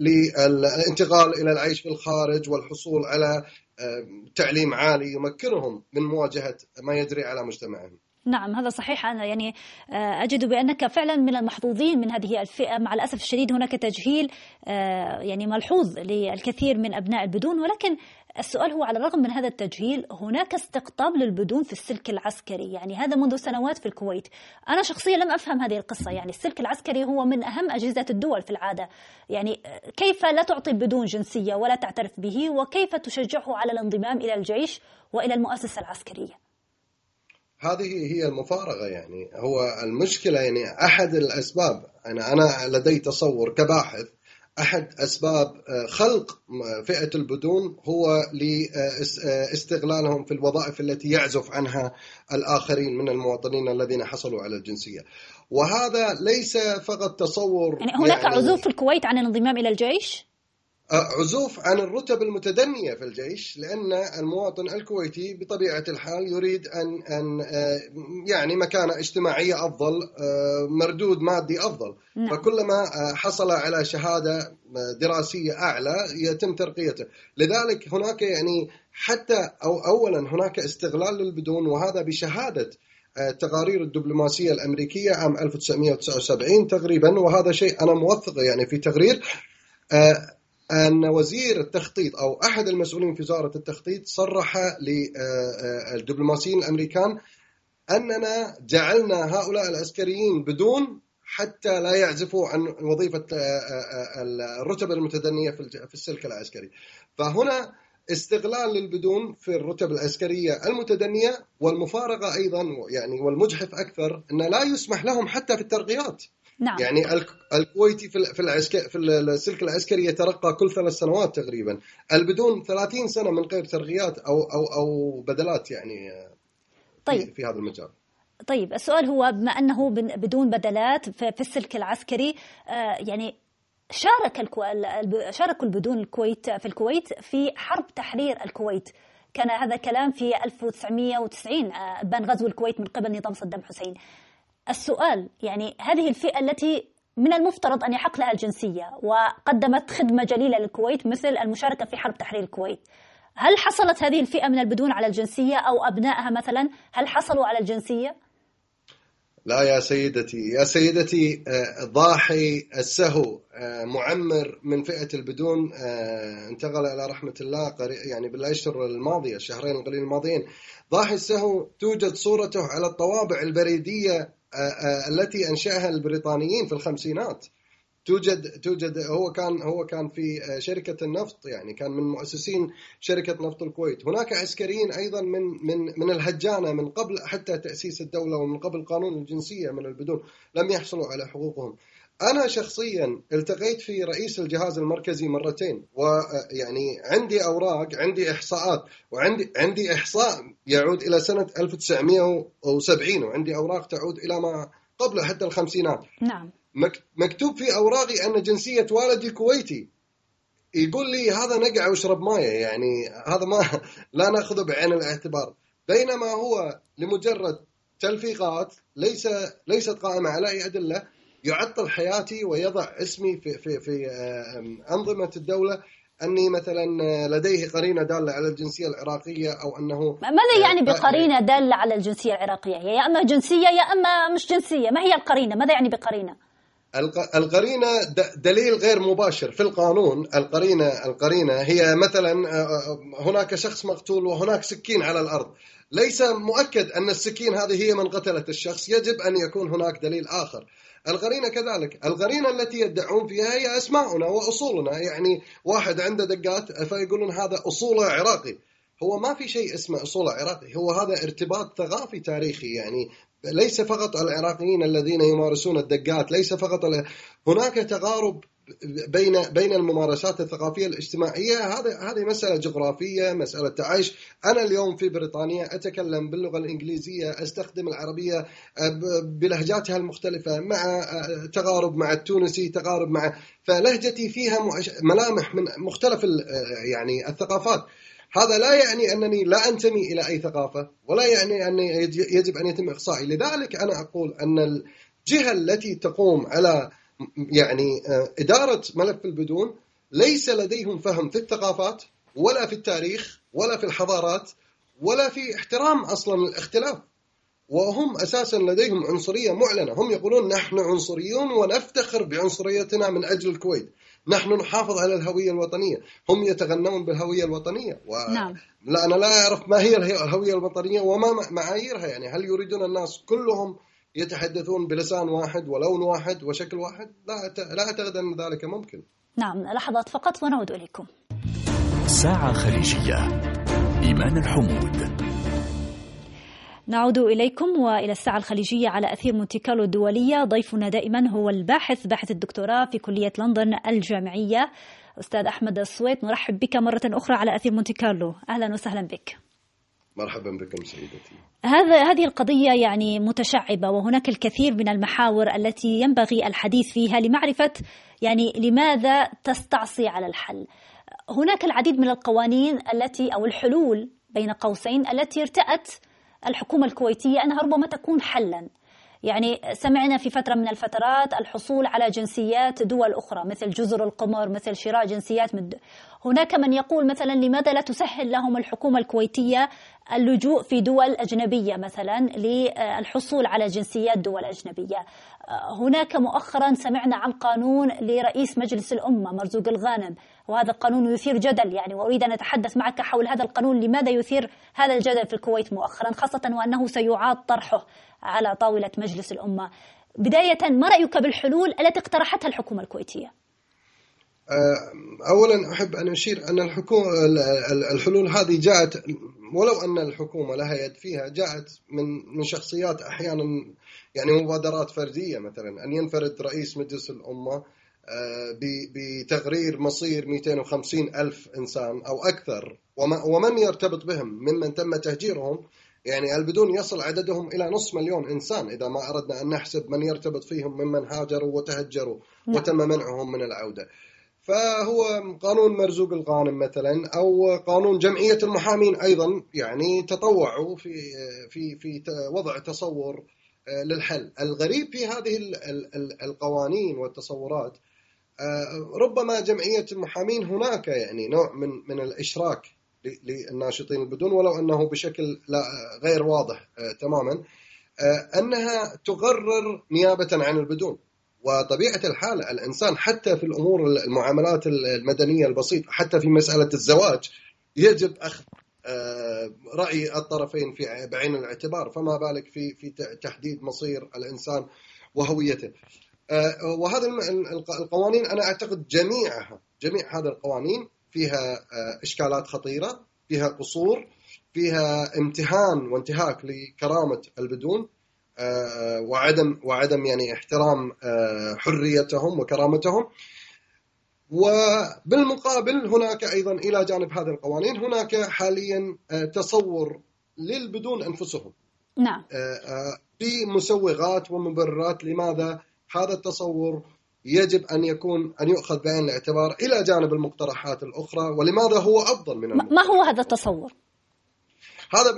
للانتقال إلى العيش في الخارج والحصول على تعليم عالي يمكنهم من مواجهة ما يجري على مجتمعهم. نعم هذا صحيح. أنا يعني آه، أجد بأنك فعلا من المحظوظين من هذه الفئة. مع الأسف الشديد هناك تجهيل آه، يعني ملحوظ للكثير من أبناء البدون. ولكن السؤال هو على الرغم من هذا التجهيل هناك استقطاب للبدون في السلك العسكري. يعني هذا منذ سنوات في الكويت. أنا شخصيا لم أفهم هذه القصة. يعني السلك العسكري هو من أهم أجهزة الدول في العادة. يعني آه، كيف لا تعطي البدون جنسية ولا تعترف به؟ وكيف تشجعه على الانضمام إلى الجيش وإلى المؤسسة العسكرية؟ هذه هي المفارقة يعني هو المشكلة يعني أحد الأسباب أنا أنا لدي تصور كباحث أحد أسباب آه، خلق فئة البدون هو لاستغلالهم في الوظائف التي يعزف عنها الآخرين من المواطنين الذين حصلوا على الجنسية وهذا ليس فقط تصور يعني هناك يعني عزوف في الكويت عن الانضمام إلى الجيش؟ عزوف عن الرتب المتدنية في الجيش لأن المواطن الكويتي بطبيعة الحال يريد أن أن آه، يعني مكانة اجتماعية أفضل آه، مردود مادي أفضل. نعم. فكلما آه، حصل على شهادة دراسية أعلى يتم ترقيته. لذلك هناك يعني حتى أو أولا هناك استغلال للبدون وهذا بشهادة التقارير الدبلوماسية الأمريكية عام 1979 تقريبا. وهذا شيء أنا موثقة يعني في تقرير أن وزير التخطيط أو أحد المسؤولين في وزارة التخطيط صرح للدبلوماسيين الأمريكان أننا جعلنا هؤلاء العسكريين بدون حتى لا يعزفوا عن وظيفة الرتب المتدنية في السلك العسكري. فهنا استغلال للبدون في الرتب العسكرية المتدنية والمفارقة أيضا يعني والمجحف أكثر أن لا يسمح لهم حتى في الترقيات. نعم. يعني الكويتي في في العسكر في السلك العسكري يترقى كل ثلاث سنوات تقريبا البدون 30 سنة من غير ترقيات أو أو أو بدلات يعني طيب. في هذا المجال طيب السؤال هو بما أنه بدون بدلات في السلك العسكري آه، يعني شارك الكو... شاركوا البدون الكويت في الكويت في حرب تحرير الكويت كان هذا كلام في 1990 آه، بان غزو الكويت من قبل نظام صدام حسين السؤال يعني هذه الفئة التي من المفترض أن يحق لها الجنسية وقدمت خدمة جليلة للكويت مثل المشاركة في حرب تحرير الكويت. هل حصلت هذه الفئة من البدون على الجنسية أو أبنائها مثلا؟ هل حصلوا على الجنسية؟ لا يا سيدتي. يا سيدتي آه، ضاحي السهو آه، معمر من فئة البدون آه، انتقل إلى رحمة الله يعني بالأشهر الماضية الشهرين القليل الماضيين. ضاحي السهو توجد صورته على الطوابع البريدية التي أنشأها البريطانيين في الخمسينات توجد توجد هو كان هو كان في شركة النفط يعني كان من مؤسسين شركة نفط الكويت، هناك عسكريين أيضا من من من الهجانة من قبل حتى تأسيس الدولة ومن قبل قانون الجنسية من البدون لم يحصلوا على حقوقهم. أنا شخصيا التقيت في رئيس الجهاز المركزي مرتين ويعني عندي أوراق عندي إحصاءات وعندي عندي إحصاء يعود إلى سنة 1970 وعندي أوراق تعود إلى ما قبل حتى الخمسينات. نعم. مكتوب في أوراقي أن جنسية والدي كويتي. يقول لي هذا نقع واشرب مويه يعني هذا ما لا ناخذه بعين الاعتبار. بينما هو لمجرد تلفيقات ليس ليست قائمة على أي أدلة يعطل حياتي ويضع اسمي في في في أنظمة الدولة. أني مثلا لديه قرينة دالة على الجنسية العراقية أو أنه ماذا يعني آه، بقرينة دالة على الجنسية العراقية؟ يا أما جنسية يا أما مش جنسية، ما هي القرينة؟ ماذا يعني بقرينة؟ القرينة دليل غير مباشر في القانون. القرينة القرينة هي مثلا هناك شخص مقتول وهناك سكين على الأرض. ليس مؤكد أن السكين هذه هي من قتلت الشخص. يجب أن يكون هناك دليل آخر. القرينه كذلك. القرينه التي يدعون فيها هي أسماؤنا وأصولنا. يعني واحد عنده فيقولون هذا اصوله عراقي. هو ما في شيء اسمه أصول عراقي. هو هذا ارتباط ثقافي تاريخي. يعني ليس فقط العراقيين الذين يمارسون الدقات ليس فقط هناك تقارب بين بين الممارسات الثقافية الاجتماعية. هذا هذه مسألة جغرافية مسألة تعايش أنا اليوم في بريطانيا أتكلم باللغة الإنجليزية أستخدم العربية بلهجاتها المختلفة مع تقارب مع التونسي تقارب مع فلهجتي فيها ملامح من مختلف يعني الثقافات. هذا لا يعني أنني لا أنتمي إلى أي ثقافة ولا يعني أن يجب أن يتم اخصائي لذلك أنا أقول أن الجهة التي تقوم على يعني آه، إدارة ملف البدون ليس لديهم فهم في الثقافات ولا في التاريخ ولا في الحضارات ولا في احترام أصلا الاختلاف وهم أساسا لديهم عنصرية معلنة. هم يقولون نحن عنصريون ونفتخر بعنصريتنا من أجل الكويت. نحن نحافظ على الهوية الوطنية. هم يتغنون بالهوية الوطنية. و... نعم. لا أنا لا أعرف ما هي الهوية الوطنية وما معاييرها. يعني هل يريدون الناس كلهم يتحدثون بلسان واحد ولون واحد وشكل واحد؟ لا لا أعتقد أن ذلك ممكن. نعم لحظات فقط ونعود إليكم. ساعة خليجية. إيمان الحمود. نعود إليكم وإلى الساعة الخليجية على أثير مونتي كارلو الدولية. ضيفنا دائما هو الباحث باحث الدكتوراه في كلية لندن الجامعية. أستاذ أحمد الصويت نرحب بك مرة أخرى على أثير مونتي كارلو. أهلا وسهلا بك. مرحبا بكم سيدتي. هذا هذه القضية يعني متشعبة وهناك الكثير من المحاور التي ينبغي الحديث فيها لمعرفة يعني لماذا تستعصي على الحل. هناك العديد من القوانين التي أو الحلول بين قوسين التي ارتأت الحكومة الكويتية أنها ربما تكون حلا. يعني سمعنا في فترة من الفترات الحصول على جنسيات دول أخرى مثل جزر القمر مثل شراء جنسيات من هناك من يقول مثلا لماذا لا تسهل لهم الحكومة الكويتية اللجوء في دول أجنبية مثلا للحصول على جنسيات دول أجنبية. هناك مؤخرا سمعنا عن قانون لرئيس مجلس الأمة مرزوق الغانم وهذا القانون يثير جدل. يعني وأريد أن أتحدث معك حول هذا القانون لماذا يثير هذا الجدل في الكويت مؤخرا خاصة وأنه سيعاد طرحه على طاولة مجلس الأمة؟ بداية ما رأيك بالحلول التي اقترحتها الحكومة الكويتية؟ أه، اولا أحب أن أشير أن الحكومة الحلول هذه جاءت ولو أن الحكومة لها يد فيها جاءت من من شخصيات أحيانا يعني مبادرات فردية مثلا. أن ينفرد رئيس مجلس الأمة أه، بتغرير مصير 250 ألف إنسان أو أكثر. ومن يرتبط بهم؟ ممن تم تهجيرهم. يعني البدون يصل عددهم إلى نصف مليون إنسان. إذا ما أردنا أن نحسب من يرتبط فيهم ممن هاجروا وتهجروا نعم. وتم منعهم من العودة. فهو قانون مرزوق الغانم مثلا أو قانون جمعية المحامين أيضا يعني تطوعوا في في في وضع تصور آه، للحل، الغريب في هذه القوانين والتصورات آه، ربما جمعية المحامين هناك يعني نوع من من الإشراك للناشطين البدون ولو أنه بشكل لا غير واضح آه، تماما أنها تقرر نيابة عن البدون. وطبيعة الحال الإنسان حتى في الأمور المعاملات المدنية البسيطة حتى في مسألة الزواج يجب أخذ آه، رأي الطرفين في بعين الاعتبار فما بالك في في تحديد مصير الإنسان وهويته. آه، وهذه القوانين أنا أعتقد جميعها جميع هذه القوانين فيها آه، إشكالات خطيرة فيها قصور فيها امتهان وانتهاك لكرامة البدون. وعدم وعدم يعني احترام آه، حريتهم وكرامتهم وبالمقابل هناك أيضا إلى جانب هذه القوانين هناك حاليا آه، تصور للبدون أنفسهم نعم في مسوغات ومبررات لماذا هذا التصور يجب أن يكون أن يؤخذ بعين الاعتبار إلى جانب المقترحات الأخرى ولماذا هو أفضل من المقترحات. ما هو هذا التصور؟ هذا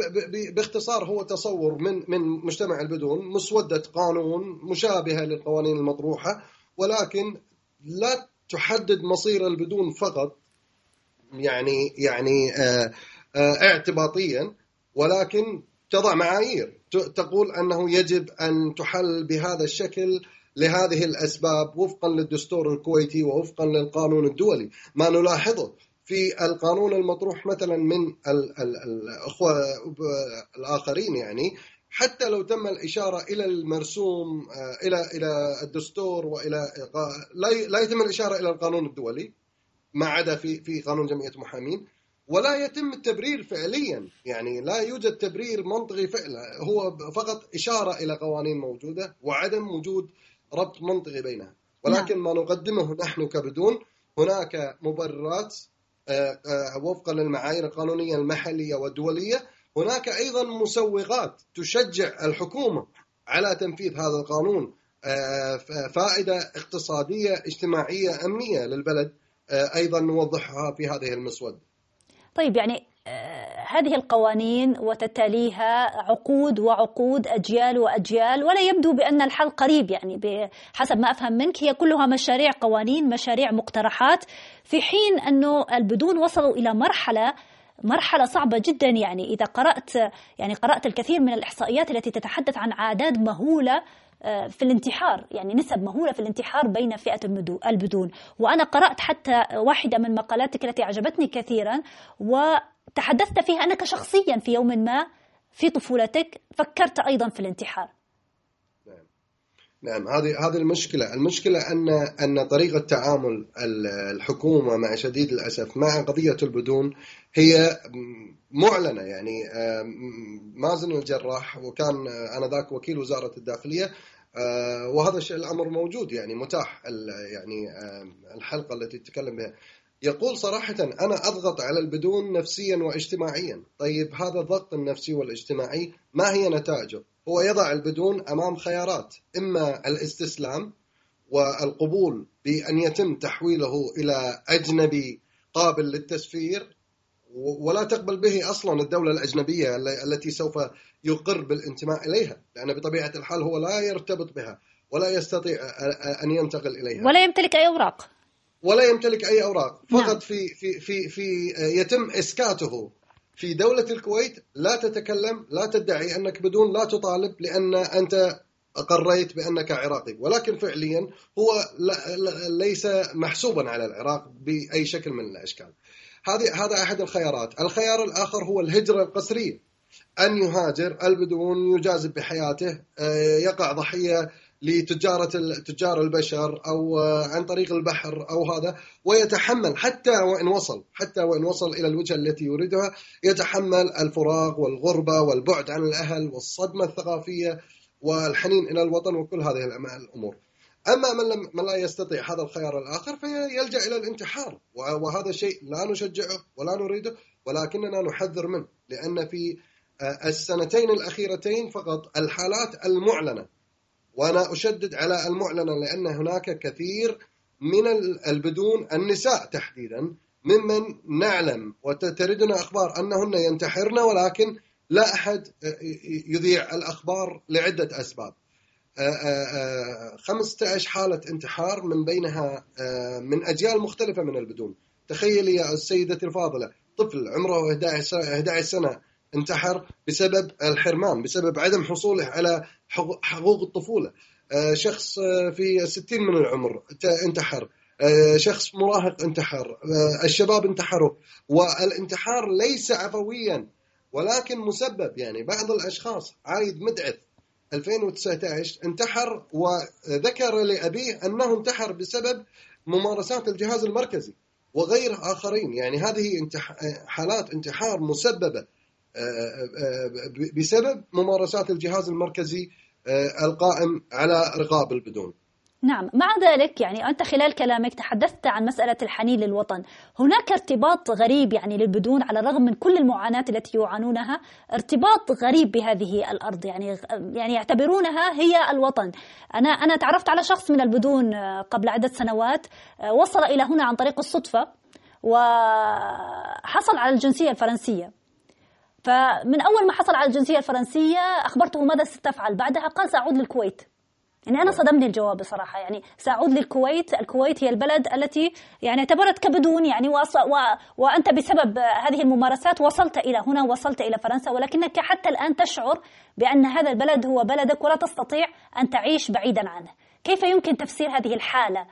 باختصار هو تصور من من مجتمع البدون مسودة قانون مشابهه للقوانين المطروحة ولكن لا تحدد مصير البدون فقط يعني يعني آه، آه، اعتباطيا ولكن تضع معايير. تقول أنه يجب أن تحل بهذا الشكل لهذه الأسباب وفقا للدستور الكويتي ووفقا للقانون الدولي. ما نلاحظه. في القانون المطروح مثلا من الأخوة الآخرين يعني حتى لو تم الإشارة إلى المرسوم آه، إلى إلى الدستور وإلى لا يتم الإشارة إلى القانون الدولي ما عدا في في قانون جمعية محامين ولا يتم التبرير فعليا يعني لا يوجد تبرير منطقي فعلا هو فقط إشارة إلى قوانين موجودة وعدم وجود ربط منطقي بينها ولكن نعم. ما نقدمه نحن كبدون هناك مبررات وفقا للمعايير القانونية المحلية والدولية هناك أيضا مسوغات تشجع الحكومة على تنفيذ هذا القانون آه، فائدة اقتصادية اجتماعية أمنية للبلد أيضا نوضحها في هذه المسودة. طيب يعني هذه القوانين وتتاليها عقود وعقود أجيال وأجيال ولا يبدو بأن الحل قريب يعني بحسب ما أفهم منك هي كلها مشاريع قوانين مشاريع مقترحات. في حين أنه البدون وصلوا إلى مرحلة مرحلة صعبة جدا يعني إذا قرأت يعني قرأت الكثير من الإحصائيات التي تتحدث عن أعداد مهولة آه، في الانتحار يعني نسب مهولة في الانتحار بين فئة البدون. وأنا قرأت حتى واحدة من مقالاتك التي أعجبتني كثيرا وتحدثت فيها أنك شخصيا في يوم ما في طفولتك فكرت أيضا في الانتحار. نعم. نعم هذه هذه المشكلة، المشكلة أن أن طريقة تعامل الحكومة مع شديد الأسف مع قضية البدون هي معلنة. يعني مازن الجراح وكان آنذاك وكيل وزارة الداخلية آه، وهذا الشيء الأمر موجود. يعني متاح يعني الحلقة التي تتكلم بها. يقول صراحة أنا أضغط على البدون نفسيا واجتماعيا. طيب هذا الضغط النفسي والاجتماعي ما هي نتائجه؟ هو يضع البدون أمام خيارات إما الاستسلام والقبول بأن يتم تحويله إلى أجنبي قابل للتسفير ولا تقبل به أصلا الدولة الأجنبية التي سوف يقر بالانتماء إليها لأن بطبيعة الحال هو لا يرتبط بها ولا يستطيع أن ينتقل إليها. ولا يمتلك أي أوراق. ولا يمتلك أي أوراق. فقط نعم. في في في في يتم إسكاته في دولة الكويت. لا تتكلم لا تدعي أنك بدون لا تطالب لأن أنت اقريت بأنك عراقي. ولكن فعليا هو ليس محسوبا على العراق بأي شكل من الأشكال. هذه هذا أحد الخيارات، الخيار الآخر هو الهجرة القسرية. أن يهاجر البدون يجازف بحياته آه، يقع ضحية لتجارة تجار البشر أو آه، عن طريق البحر أو هذا ويتحمل حتى وإن وصل حتى وإن وصل إلى الوجهة التي يريدها يتحمل الفراغ والغربة والبعد عن الأهل والصدمة الثقافية والحنين إلى الوطن وكل هذه الأمور. أما من, لم من لا يستطيع هذا الخيار الآخر فيلجأ إلى الانتحار وهذا شيء لا نشجعه ولا نريده ولكننا نحذر منه لأن في آه، السنتين الأخيرتين فقط الحالات المعلنة وأنا أشدد على المعلنة لأن هناك كثير من البدون النساء تحديدا ممن نعلم وتردنا أخبار أنهن ينتحرن ولكن لا أحد آه، يذيع الأخبار لعدة أسباب. 15 حالة انتحار من بينها من أجيال مختلفة من البدون. تخيلي يا سيدتي الفاضلة طفل عمره 11 سنة انتحر بسبب الحرمان بسبب عدم حصوله على حقوق الطفولة. شخص في 60 من العمر انتحر. شخص مراهق انتحر. الشباب انتحروا. والانتحار ليس عفويا ولكن مسبب. يعني بعض الأشخاص عايد مدعث 2019 انتحر وذكر لأبيه أنه انتحر بسبب ممارسات الجهاز المركزي وغير آخرين. يعني هذه حالات انتحار مسببة. آه، آه، بسبب ممارسات الجهاز المركزي آه، القائم على رقاب البدون. نعم مع ذلك يعني أنت خلال كلامك تحدثت عن مسألة الحنين للوطن. هناك ارتباط غريب يعني للبدون على الرغم من كل المعاناة التي يعانونها. ارتباط غريب بهذه الأرض يعني يعني يعتبرونها هي الوطن. أنا أنا تعرفت على شخص من البدون قبل عدة سنوات وصل إلى هنا عن طريق الصدفة وحصل على الجنسية الفرنسية. فمن أول ما حصل على الجنسية الفرنسية أخبرته ماذا ستفعل؟ بعدها قال سأعود للكويت. يعني أنا صدمني الجواب بصراحة. يعني سأعود للكويت. الكويت هي البلد التي يعني اعتبرت كبدون يعني. و... وأنت بسبب هذه الممارسات وصلت إلى هنا وصلت إلى فرنسا. ولكنك حتى الآن تشعر بأن هذا البلد هو بلدك ولا تستطيع أن تعيش بعيدا عنه. كيف يمكن تفسير هذه الحالة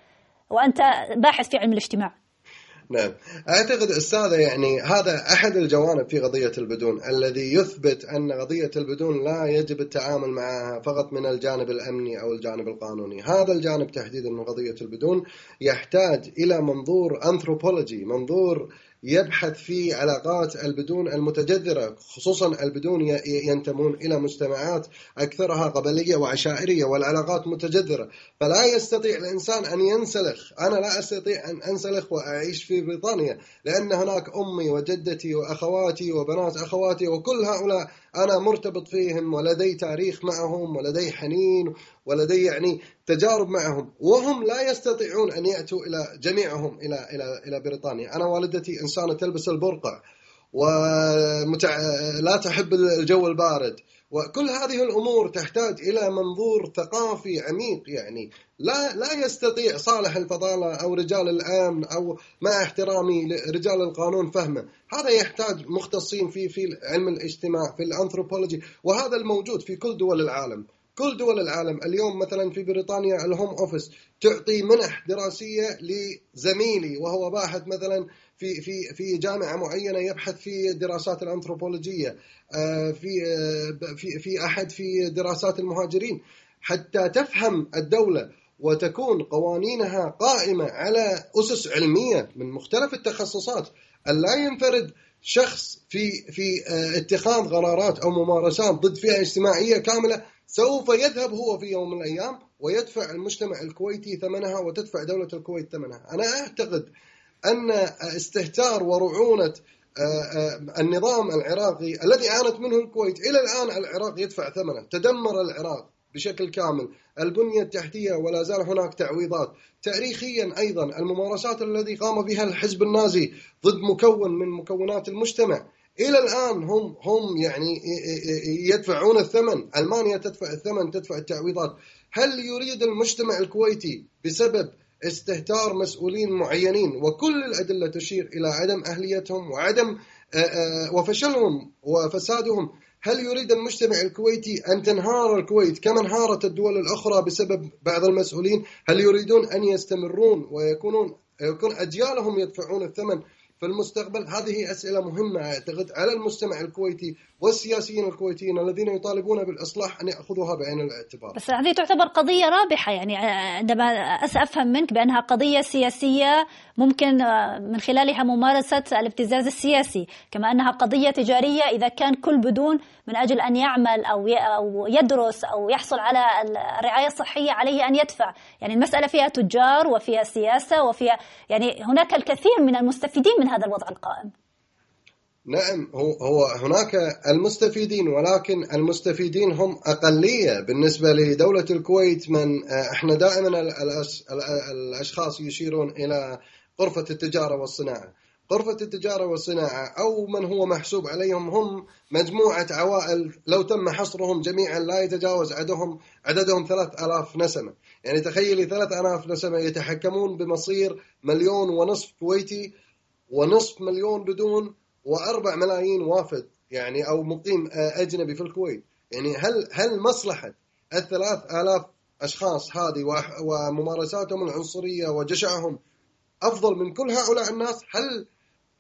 وأنت باحث في علم الاجتماع؟ نعم. أعتقد أستاذة يعني هذا أحد الجوانب في قضية البدون الذي يثبت أن قضية البدون لا يجب التعامل معها فقط من الجانب الأمني أو الجانب القانوني، هذا الجانب تحديدا من قضية البدون يحتاج إلى منظور انثروبولوجي، منظور يبحث في علاقات البدون المتجذرة خصوصا البدون ينتمون إلى مجتمعات أكثرها قبلية وعشائرية والعلاقات متجذرة. فلا يستطيع الإنسان أن ينسلخ. أنا لا أستطيع أن أنسلخ وأعيش في بريطانيا لأن هناك أمي وجدتي وأخواتي وبنات أخواتي وكل هؤلاء أنا مرتبط فيهم ولدي تاريخ معهم ولدي حنين ولدي يعني تجارب معهم وهم لا يستطيعون أن يأتوا إلى جميعهم إلى إلى إلى بريطانيا. أنا والدتي إنسانة تلبس البرقع ومتع... لا تحب الجو البارد. وكل هذه الأمور تحتاج إلى منظور ثقافي عميق يعني لا لا يستطيع صالح الفضالة أو رجال الأمن أو مع احترامي لرجال القانون فهمه، هذا يحتاج مختصين في في علم الاجتماع في الأنثروبولوجي وهذا الموجود في كل دول العالم. كل دول العالم اليوم مثلا في بريطانيا الهوم أوفيس تعطي منح دراسية لزميلي وهو باحث مثلا في في في جامعة معينة يبحث في الدراسات الأنثروبولوجية آه، في آه، في في أحد في دراسات المهاجرين. حتى تفهم الدولة وتكون قوانينها قائمة على أسس علمية من مختلف التخصصات لا ينفرد شخص في في آه، اتخاذ قرارات أو ممارسات ضد فئة اجتماعية كاملة سوف يذهب هو في يوم من الأيام ويدفع المجتمع الكويتي ثمنها وتدفع دولة الكويت ثمنها، أنا أعتقد أن استهتار ورعونة آه، آه، النظام العراقي الذي عانت منه الكويت إلى الآن العراق يدفع ثمنه، تدمر العراق بشكل كامل، البنية التحتية ولا زال هناك تعويضات، تاريخيا أيضا الممارسات التي قام بها الحزب النازي ضد مكون من مكونات المجتمع إلى الآن هم هم يعني يدفعون الثمن، ألمانيا تدفع الثمن تدفع التعويضات، هل يريد المجتمع الكويتي بسبب استهتار مسؤولين معينين وكل الأدلة تشير إلى عدم أهليتهم وعدم وفشلهم وفسادهم هل يريد المجتمع الكويتي أن تنهار الكويت كما انهارت الدول الأخرى بسبب بعض المسؤولين؟ هل يريدون أن يستمرون ويكونون يكون أجيالهم يدفعون الثمن في المستقبل هذه أسئلة مهمة أعتقد على المجتمع الكويتي والسياسيين الكويتيين الذين يطالبون بالإصلاح أن يأخذوها بعين الاعتبار. بس هذه تعتبر قضية رابحة يعني عندما أفهم منك بأنها قضية سياسية ممكن من خلالها ممارسة الابتزاز السياسي كما أنها قضية تجارية إذا كان كل بدون من أجل أن يعمل أو أو يدرس أو يحصل على الرعاية الصحية عليه أن يدفع. يعني المسألة فيها تجار وفيها سياسة وفيها يعني هناك الكثير من المستفيدين من هذا الوضع القائم. نعم هو هو هناك المستفيدين ولكن المستفيدين هم أقلية بالنسبة لدولة الكويت من إحنا دائما الأشخاص يشيرون إلى غرفة التجارة والصناعة. غرفة التجارة والصناعة أو من هو محسوب عليهم هم مجموعة عوائل لو تم حصرهم جميعا لا يتجاوز عددهم عددهم ثلاث آلاف نسمة يعني تخيلي ثلاث آلاف نسمة يتحكمون بمصير مليون ونصف كويتي ونصف مليون بدون وأربع ملايين وافد يعني أو مقيم آه، أجنبي في الكويت. يعني هل هل مصلحة الثلاث آلاف أشخاص هذه وممارساتهم العنصرية وجشعهم أفضل من كل هؤلاء الناس؟ هل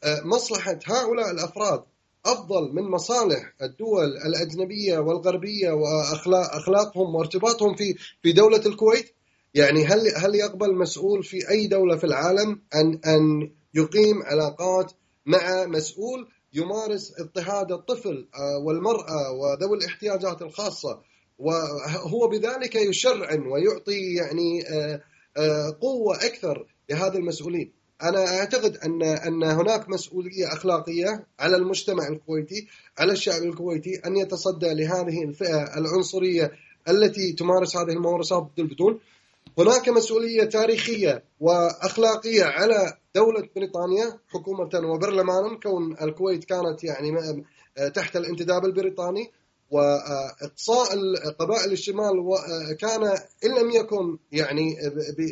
آه، مصلحة هؤلاء الأفراد أفضل من مصالح الدول الأجنبية والغربية وأخلاق أخلاقهم وارتباطهم في في دولة الكويت؟ يعني هل هل يقبل مسؤول في أي دولة في العالم أن أن يقيم علاقات مع مسؤول يمارس اضطهاد الطفل آه، والمرأة وذوي الاحتياجات الخاصة. وهو بذلك يشرعن ويعطي يعني آه، آه، قوة أكثر لهذا المسؤولين. أنا أعتقد أن أن هناك مسؤولية أخلاقية على المجتمع الكويتي على الشعب الكويتي أن يتصدى لهذه الفئة العنصرية التي تمارس هذه الممارسات ضد البدون هناك مسؤولية تاريخية وأخلاقية على دولة بريطانيا حكومة وبرلمانا كون الكويت كانت يعني تحت الانتداب البريطاني وإقصاء قبائل الشمال كان إن لم يكن يعني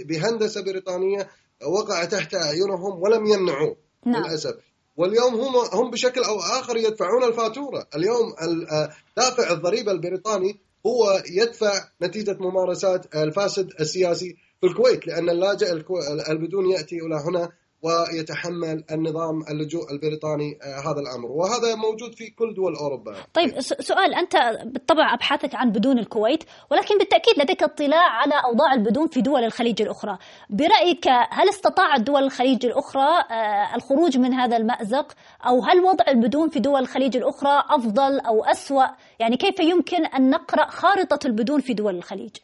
بهندسة بريطانية وقع تحت أعينهم ولم يمنعوه نعم. للأسف واليوم هم هم بشكل أو آخر يدفعون الفاتورة، اليوم دافع الضريبه البريطاني هو يدفع نتيجة ممارسات الفاسد السياسي في الكويت لأن اللاجئ البدون يأتي إلى هنا ويتحمل النظام اللجوء البريطاني آه، هذا الأمر. وهذا موجود في كل دول أوروبا. طيب سؤال أنت بالطبع أبحاثك عن بدون الكويت ولكن بالتأكيد لديك اطلاع على أوضاع البدون في دول الخليج الأخرى. برأيك هل استطاعت دول الخليج الأخرى آه، الخروج من هذا المأزق؟ أو هل وضع البدون في دول الخليج الأخرى أفضل أو أسوأ؟ يعني كيف يمكن أن نقرأ خارطة البدون في دول الخليج؟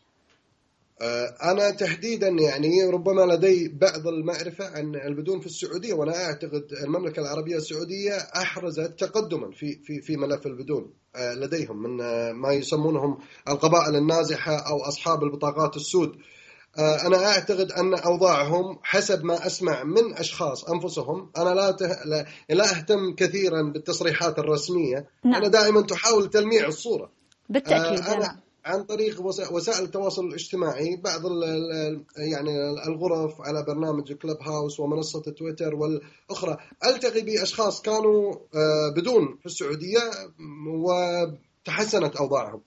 أنا تحديدا يعني ربما لدي بعض المعرفة عن البدون في السعودية وأنا أعتقد المملكة العربية السعودية أحرزت تقدما في في في ملف البدون آه، لديهم من آه، ما يسمونهم القبائل النازحة أو أصحاب البطاقات السود أنا أعتقد أن أوضاعهم حسب ما أسمع من أشخاص أنفسهم أنا لا ته... لا أهتم كثيرا بالتصريحات الرسمية نعم. أنا دائما تحاول تلميع الصورة بالتأكيد أنا... نعم. عن طريق وسائل التواصل الاجتماعي بعض يعني الغرف على برنامج كلب هاوس ومنصة تويتر والأخرى ألتقي بأشخاص كانوا آه، بدون في السعودية وتحسنت أوضاعهم.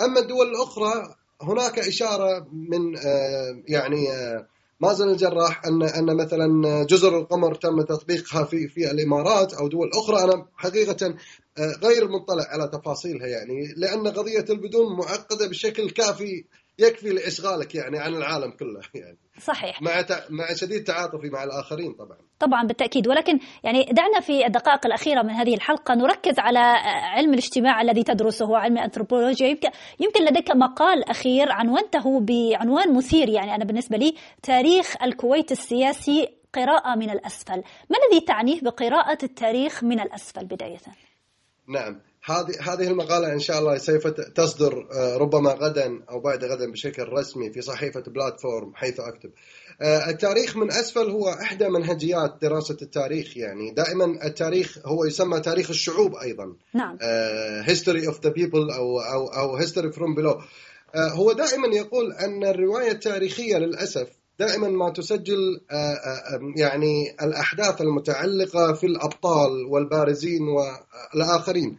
أما الدول الأخرى هناك إشارة من آه، يعني آه، مازن الجراح ان أن مثلا جزر القمر تم تطبيقها في في الإمارات أو دول أخرى أنا حقيقه غير مطلع على تفاصيلها يعني لأن قضية البدون معقدة بشكل كافي يكفي لإشغالك يعني عن العالم كله يعني. صحيح. مع مع شديد تعاطفي مع الآخرين طبعا. طبعا بالتأكيد. ولكن يعني دعنا في الدقائق الأخيرة من هذه الحلقة نركز على علم الاجتماع الذي تدرسه علم الانثروبولوجيا يمكن يمكن لديك مقال أخير عنونته بعنوان مثير يعني أنا بالنسبة لي تاريخ الكويت السياسي قراءة من الأسفل. ما الذي تعنيه بقراءة التاريخ من الأسفل بداية؟ نعم هذه هذه المقالة إن شاء الله سوف تصدر آه، ربما غدا أو بعد غدا بشكل رسمي في صحيفة بلاتفورم حيث أكتب. آه، التاريخ من أسفل هو إحدى منهجيات دراسة التاريخ يعني دائما التاريخ هو يسمى تاريخ الشعوب أيضا. نعم. history of the people أو أو أو history from below. هو دائما يقول أن الرواية التاريخية للأسف دائما ما تسجل يعني الأحداث المتعلقة في الأبطال والبارزين والآخرين.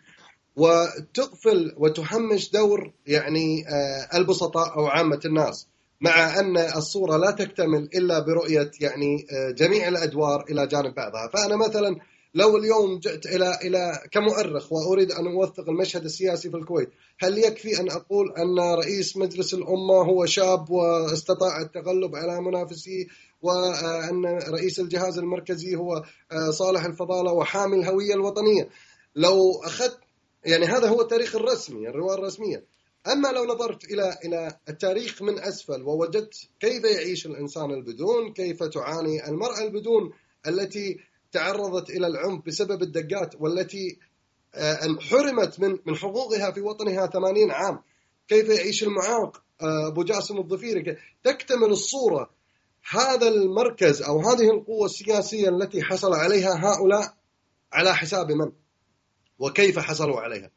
وتغفل وتهمش دور يعني آه، البسطاء أو عامة الناس مع أن الصورة لا تكتمل إلا برؤية يعني آه، جميع الأدوار إلى جانب بعضها، فأنا مثلا لو اليوم جئت إلى إلى كمؤرخ وأريد أن أوثق المشهد السياسي في الكويت، هل يكفي أن أقول أن رئيس مجلس الأمة هو شاب واستطاع التغلب على منافسيه وأن رئيس الجهاز المركزي هو صالح الفضالة وحامي الهوية الوطنية؟ لو أخذت يعني هذا هو التاريخ الرسمي الرواية الرسمية أما لو نظرت إلى إلى التاريخ من أسفل ووجدت كيف يعيش الإنسان البدون كيف تعاني المرأة البدون التي تعرضت إلى العنف بسبب الدقات والتي آه، حرمت من من حقوقها في وطنها 80 عام. كيف يعيش المعاق آه، أبو جاسم الظفيري تكتمل الصورة. هذا المركز أو هذه القوة السياسية التي حصل عليها هؤلاء على حساب من؟ وكيف حصلوا عليها؟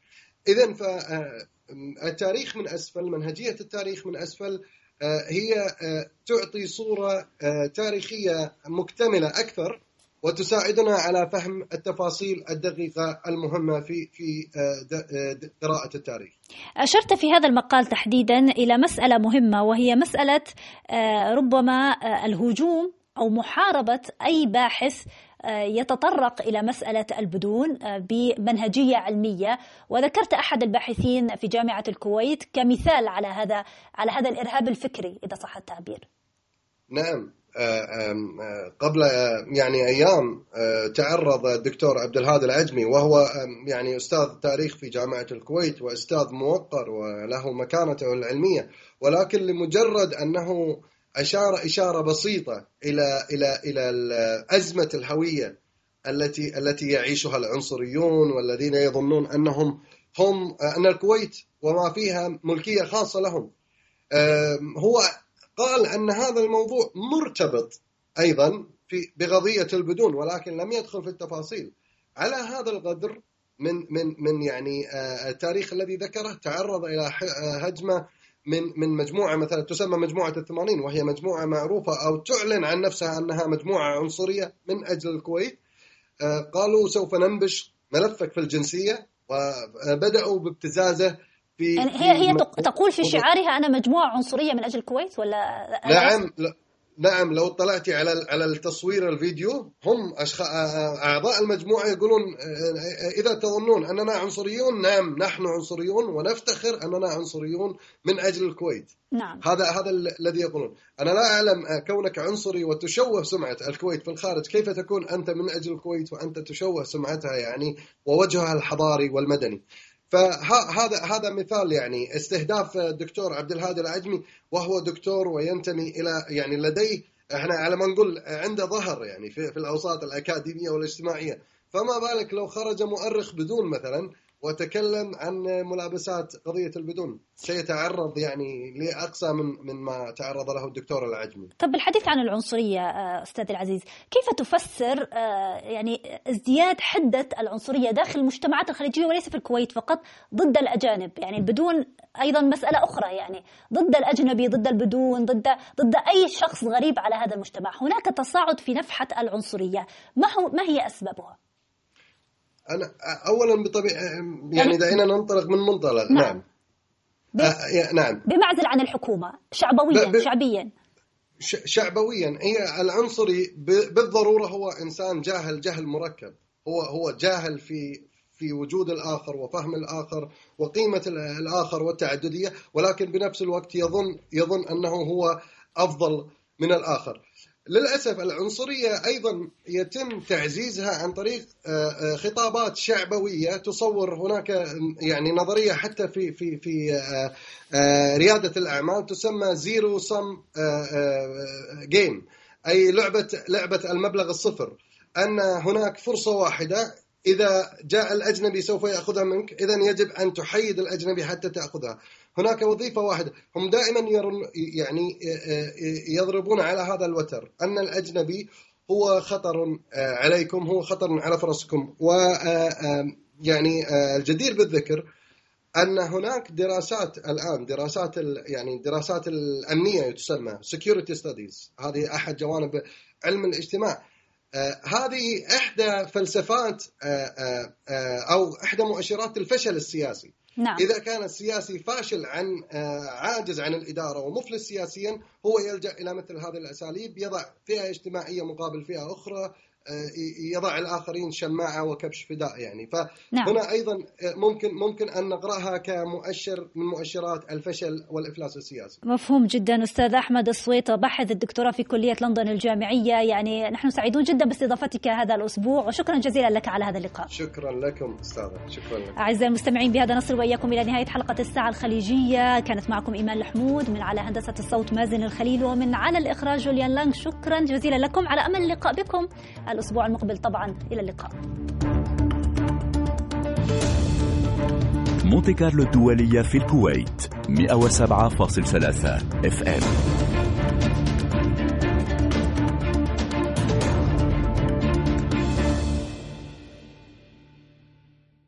إذا فالتاريخ من أسفل منهجية التاريخ من أسفل آه، هي آه، تعطي صورة آه، تاريخية مكتملة أكثر. وتساعدنا على فهم التفاصيل الدقيقة المهمة في في قراءة التاريخ. أشرت في هذا المقال تحديدا إلى مسألة مهمة وهي مسألة ربما الهجوم أو محاربة أي باحث آه، يتطرق إلى مسألة البدون آه، بمنهجية علمية وذكرت أحد الباحثين في جامعة الكويت كمثال على هذا على هذا الإرهاب الفكري إذا صح التعبير. نعم آه، قبل يعني أيام تعرض الدكتور عبد الهادي العجمي وهو يعني أستاذ تاريخ في جامعة الكويت وأستاذ موقر وله مكانته العلمية ولكن لمجرد أنه أشار إشارة بسيطة إلى إلى إلى أزمة الهوية التي التي يعيشها العنصريون والذين يظنون أنهم هم أن الكويت وما فيها ملكية خاصة لهم. هو قال أن هذا الموضوع مرتبط أيضا في بقضية البدون ولكن لم يدخل في التفاصيل. على هذا القدر من من من يعني آه، التاريخ الذي ذكره تعرض إلى هجمة من من مجموعة مثلا تسمى مجموعة الثمانين وهي مجموعة معروفة أو تعلن عن نفسها أنها مجموعة عنصرية من أجل الكويت. آه، قالوا سوف ننبش ملفك في الجنسية وبداوا بابتزازه في يعني هي هي تقول في شعارها أنا مجموعة عنصرية من أجل الكويت ولا نعم نعم لو اطلعتي على على التصوير الفيديو هم أعضاء المجموعة يقولون إذا تظنون أننا عنصريون نعم نحن عنصريون ونفتخر أننا عنصريون من أجل الكويت. نعم. هذا هذا الذي يقولون. أنا لا أعلم كونك عنصري وتشوه سمعة الكويت في الخارج كيف تكون أنت من أجل الكويت وأنت تشوه سمعتها يعني ووجهها الحضاري والمدني؟ فهذا هذا مثال يعني استهداف الدكتور عبد الهادي العجمي وهو دكتور وينتمي إلى يعني لديه إحنا على ما نقول عنده ظهر يعني في, في الأوساط الأكاديمية والاجتماعية. فما بالك لو خرج مؤرخ بدون مثلا وتكلم عن ملابسات قضية البدون سيتعرض يعني لأقصى من من ما تعرض له الدكتور العجمي. طب بالحديث عن العنصرية آه، أستاذ العزيز، كيف تفسر آه، يعني ازدياد حدة العنصرية داخل المجتمعات الخليجية وليس في الكويت فقط ضد الأجانب، يعني البدون أيضا مسألة أخرى يعني ضد الأجنبي، ضد البدون، ضد ضد أي شخص غريب على هذا المجتمع، هناك تصاعد في نفحة العنصرية، ما هو ما هي أسبابها؟ أنا اولا بطبيعه يعني دعينا ننطلق من منطلق. نعم, نعم. آه نعم. بمعزل عن الحكومة شعبويا ب... شعبيا. شعبويا. هي العنصري بالضرورة هو إنسان جاهل جهل مركب. هو هو جاهل في في وجود الآخر وفهم الآخر وقيمة الآخر والتعددية ولكن بنفس الوقت يظن يظن أنه هو أفضل من الآخر. للأسف العنصرية أيضا يتم تعزيزها عن طريق آه، آه، خطابات شعبوية تصور هناك يعني نظرية حتى في في في آه، ريادة الأعمال تسمى zero sum game أي لعبة لعبة المبلغ الصفر. أن هناك فرصة واحدة إذا جاء الأجنبي سوف يأخذها منك إذا يجب أن تحيد الأجنبي حتى تأخذها. هناك وظيفة واحدة. هم دائما يعني يضربون على هذا الوتر. أن الأجنبي هو خطر عليكم هو خطر على فرصكم و يعني الجدير بالذكر أن هناك دراسات الآن دراسات يعني دراسات الأمنية تسمى security studies. هذه أحد جوانب علم الاجتماع. آه، هذه إحدى فلسفات آه، آه، أو إحدى مؤشرات الفشل السياسي. نعم. إذا كان السياسي فاشل عن عاجز عن الإدارة ومفلس سياسيا هو يلجأ إلى مثل هذه الأساليب يضع فئة اجتماعية مقابل فئة أخرى آه، يضع الآخرين شماعة وكبش فداء يعني فهنا نعم. أيضا آه، ممكن ممكن أن نقرأها كمؤشر من مؤشرات الفشل والإفلاس السياسي. مفهوم جدا أستاذ أحمد الصويط باحث الدكتوراه في كلية لندن الجامعية يعني نحن سعيدون جدا باستضافتك هذا الأسبوع وشكرا جزيلا لك على هذا اللقاء. شكرا لكم أستاذة شكرا لكم. أعزائي المستمعين بهذا نصل وإياكم إلى نهاية حلقة الساعة الخليجية كانت معكم إيمان الحمود من على هندسة الصوت مازن الخليل ومن على الإخراج جوليان لانغ شكرا جزيلا لكم على أمل اللقاء بكم الأسبوع المقبل طبعا. إلى اللقاء. مونتي كارلو الدولية في الكويت 107.3 اف ام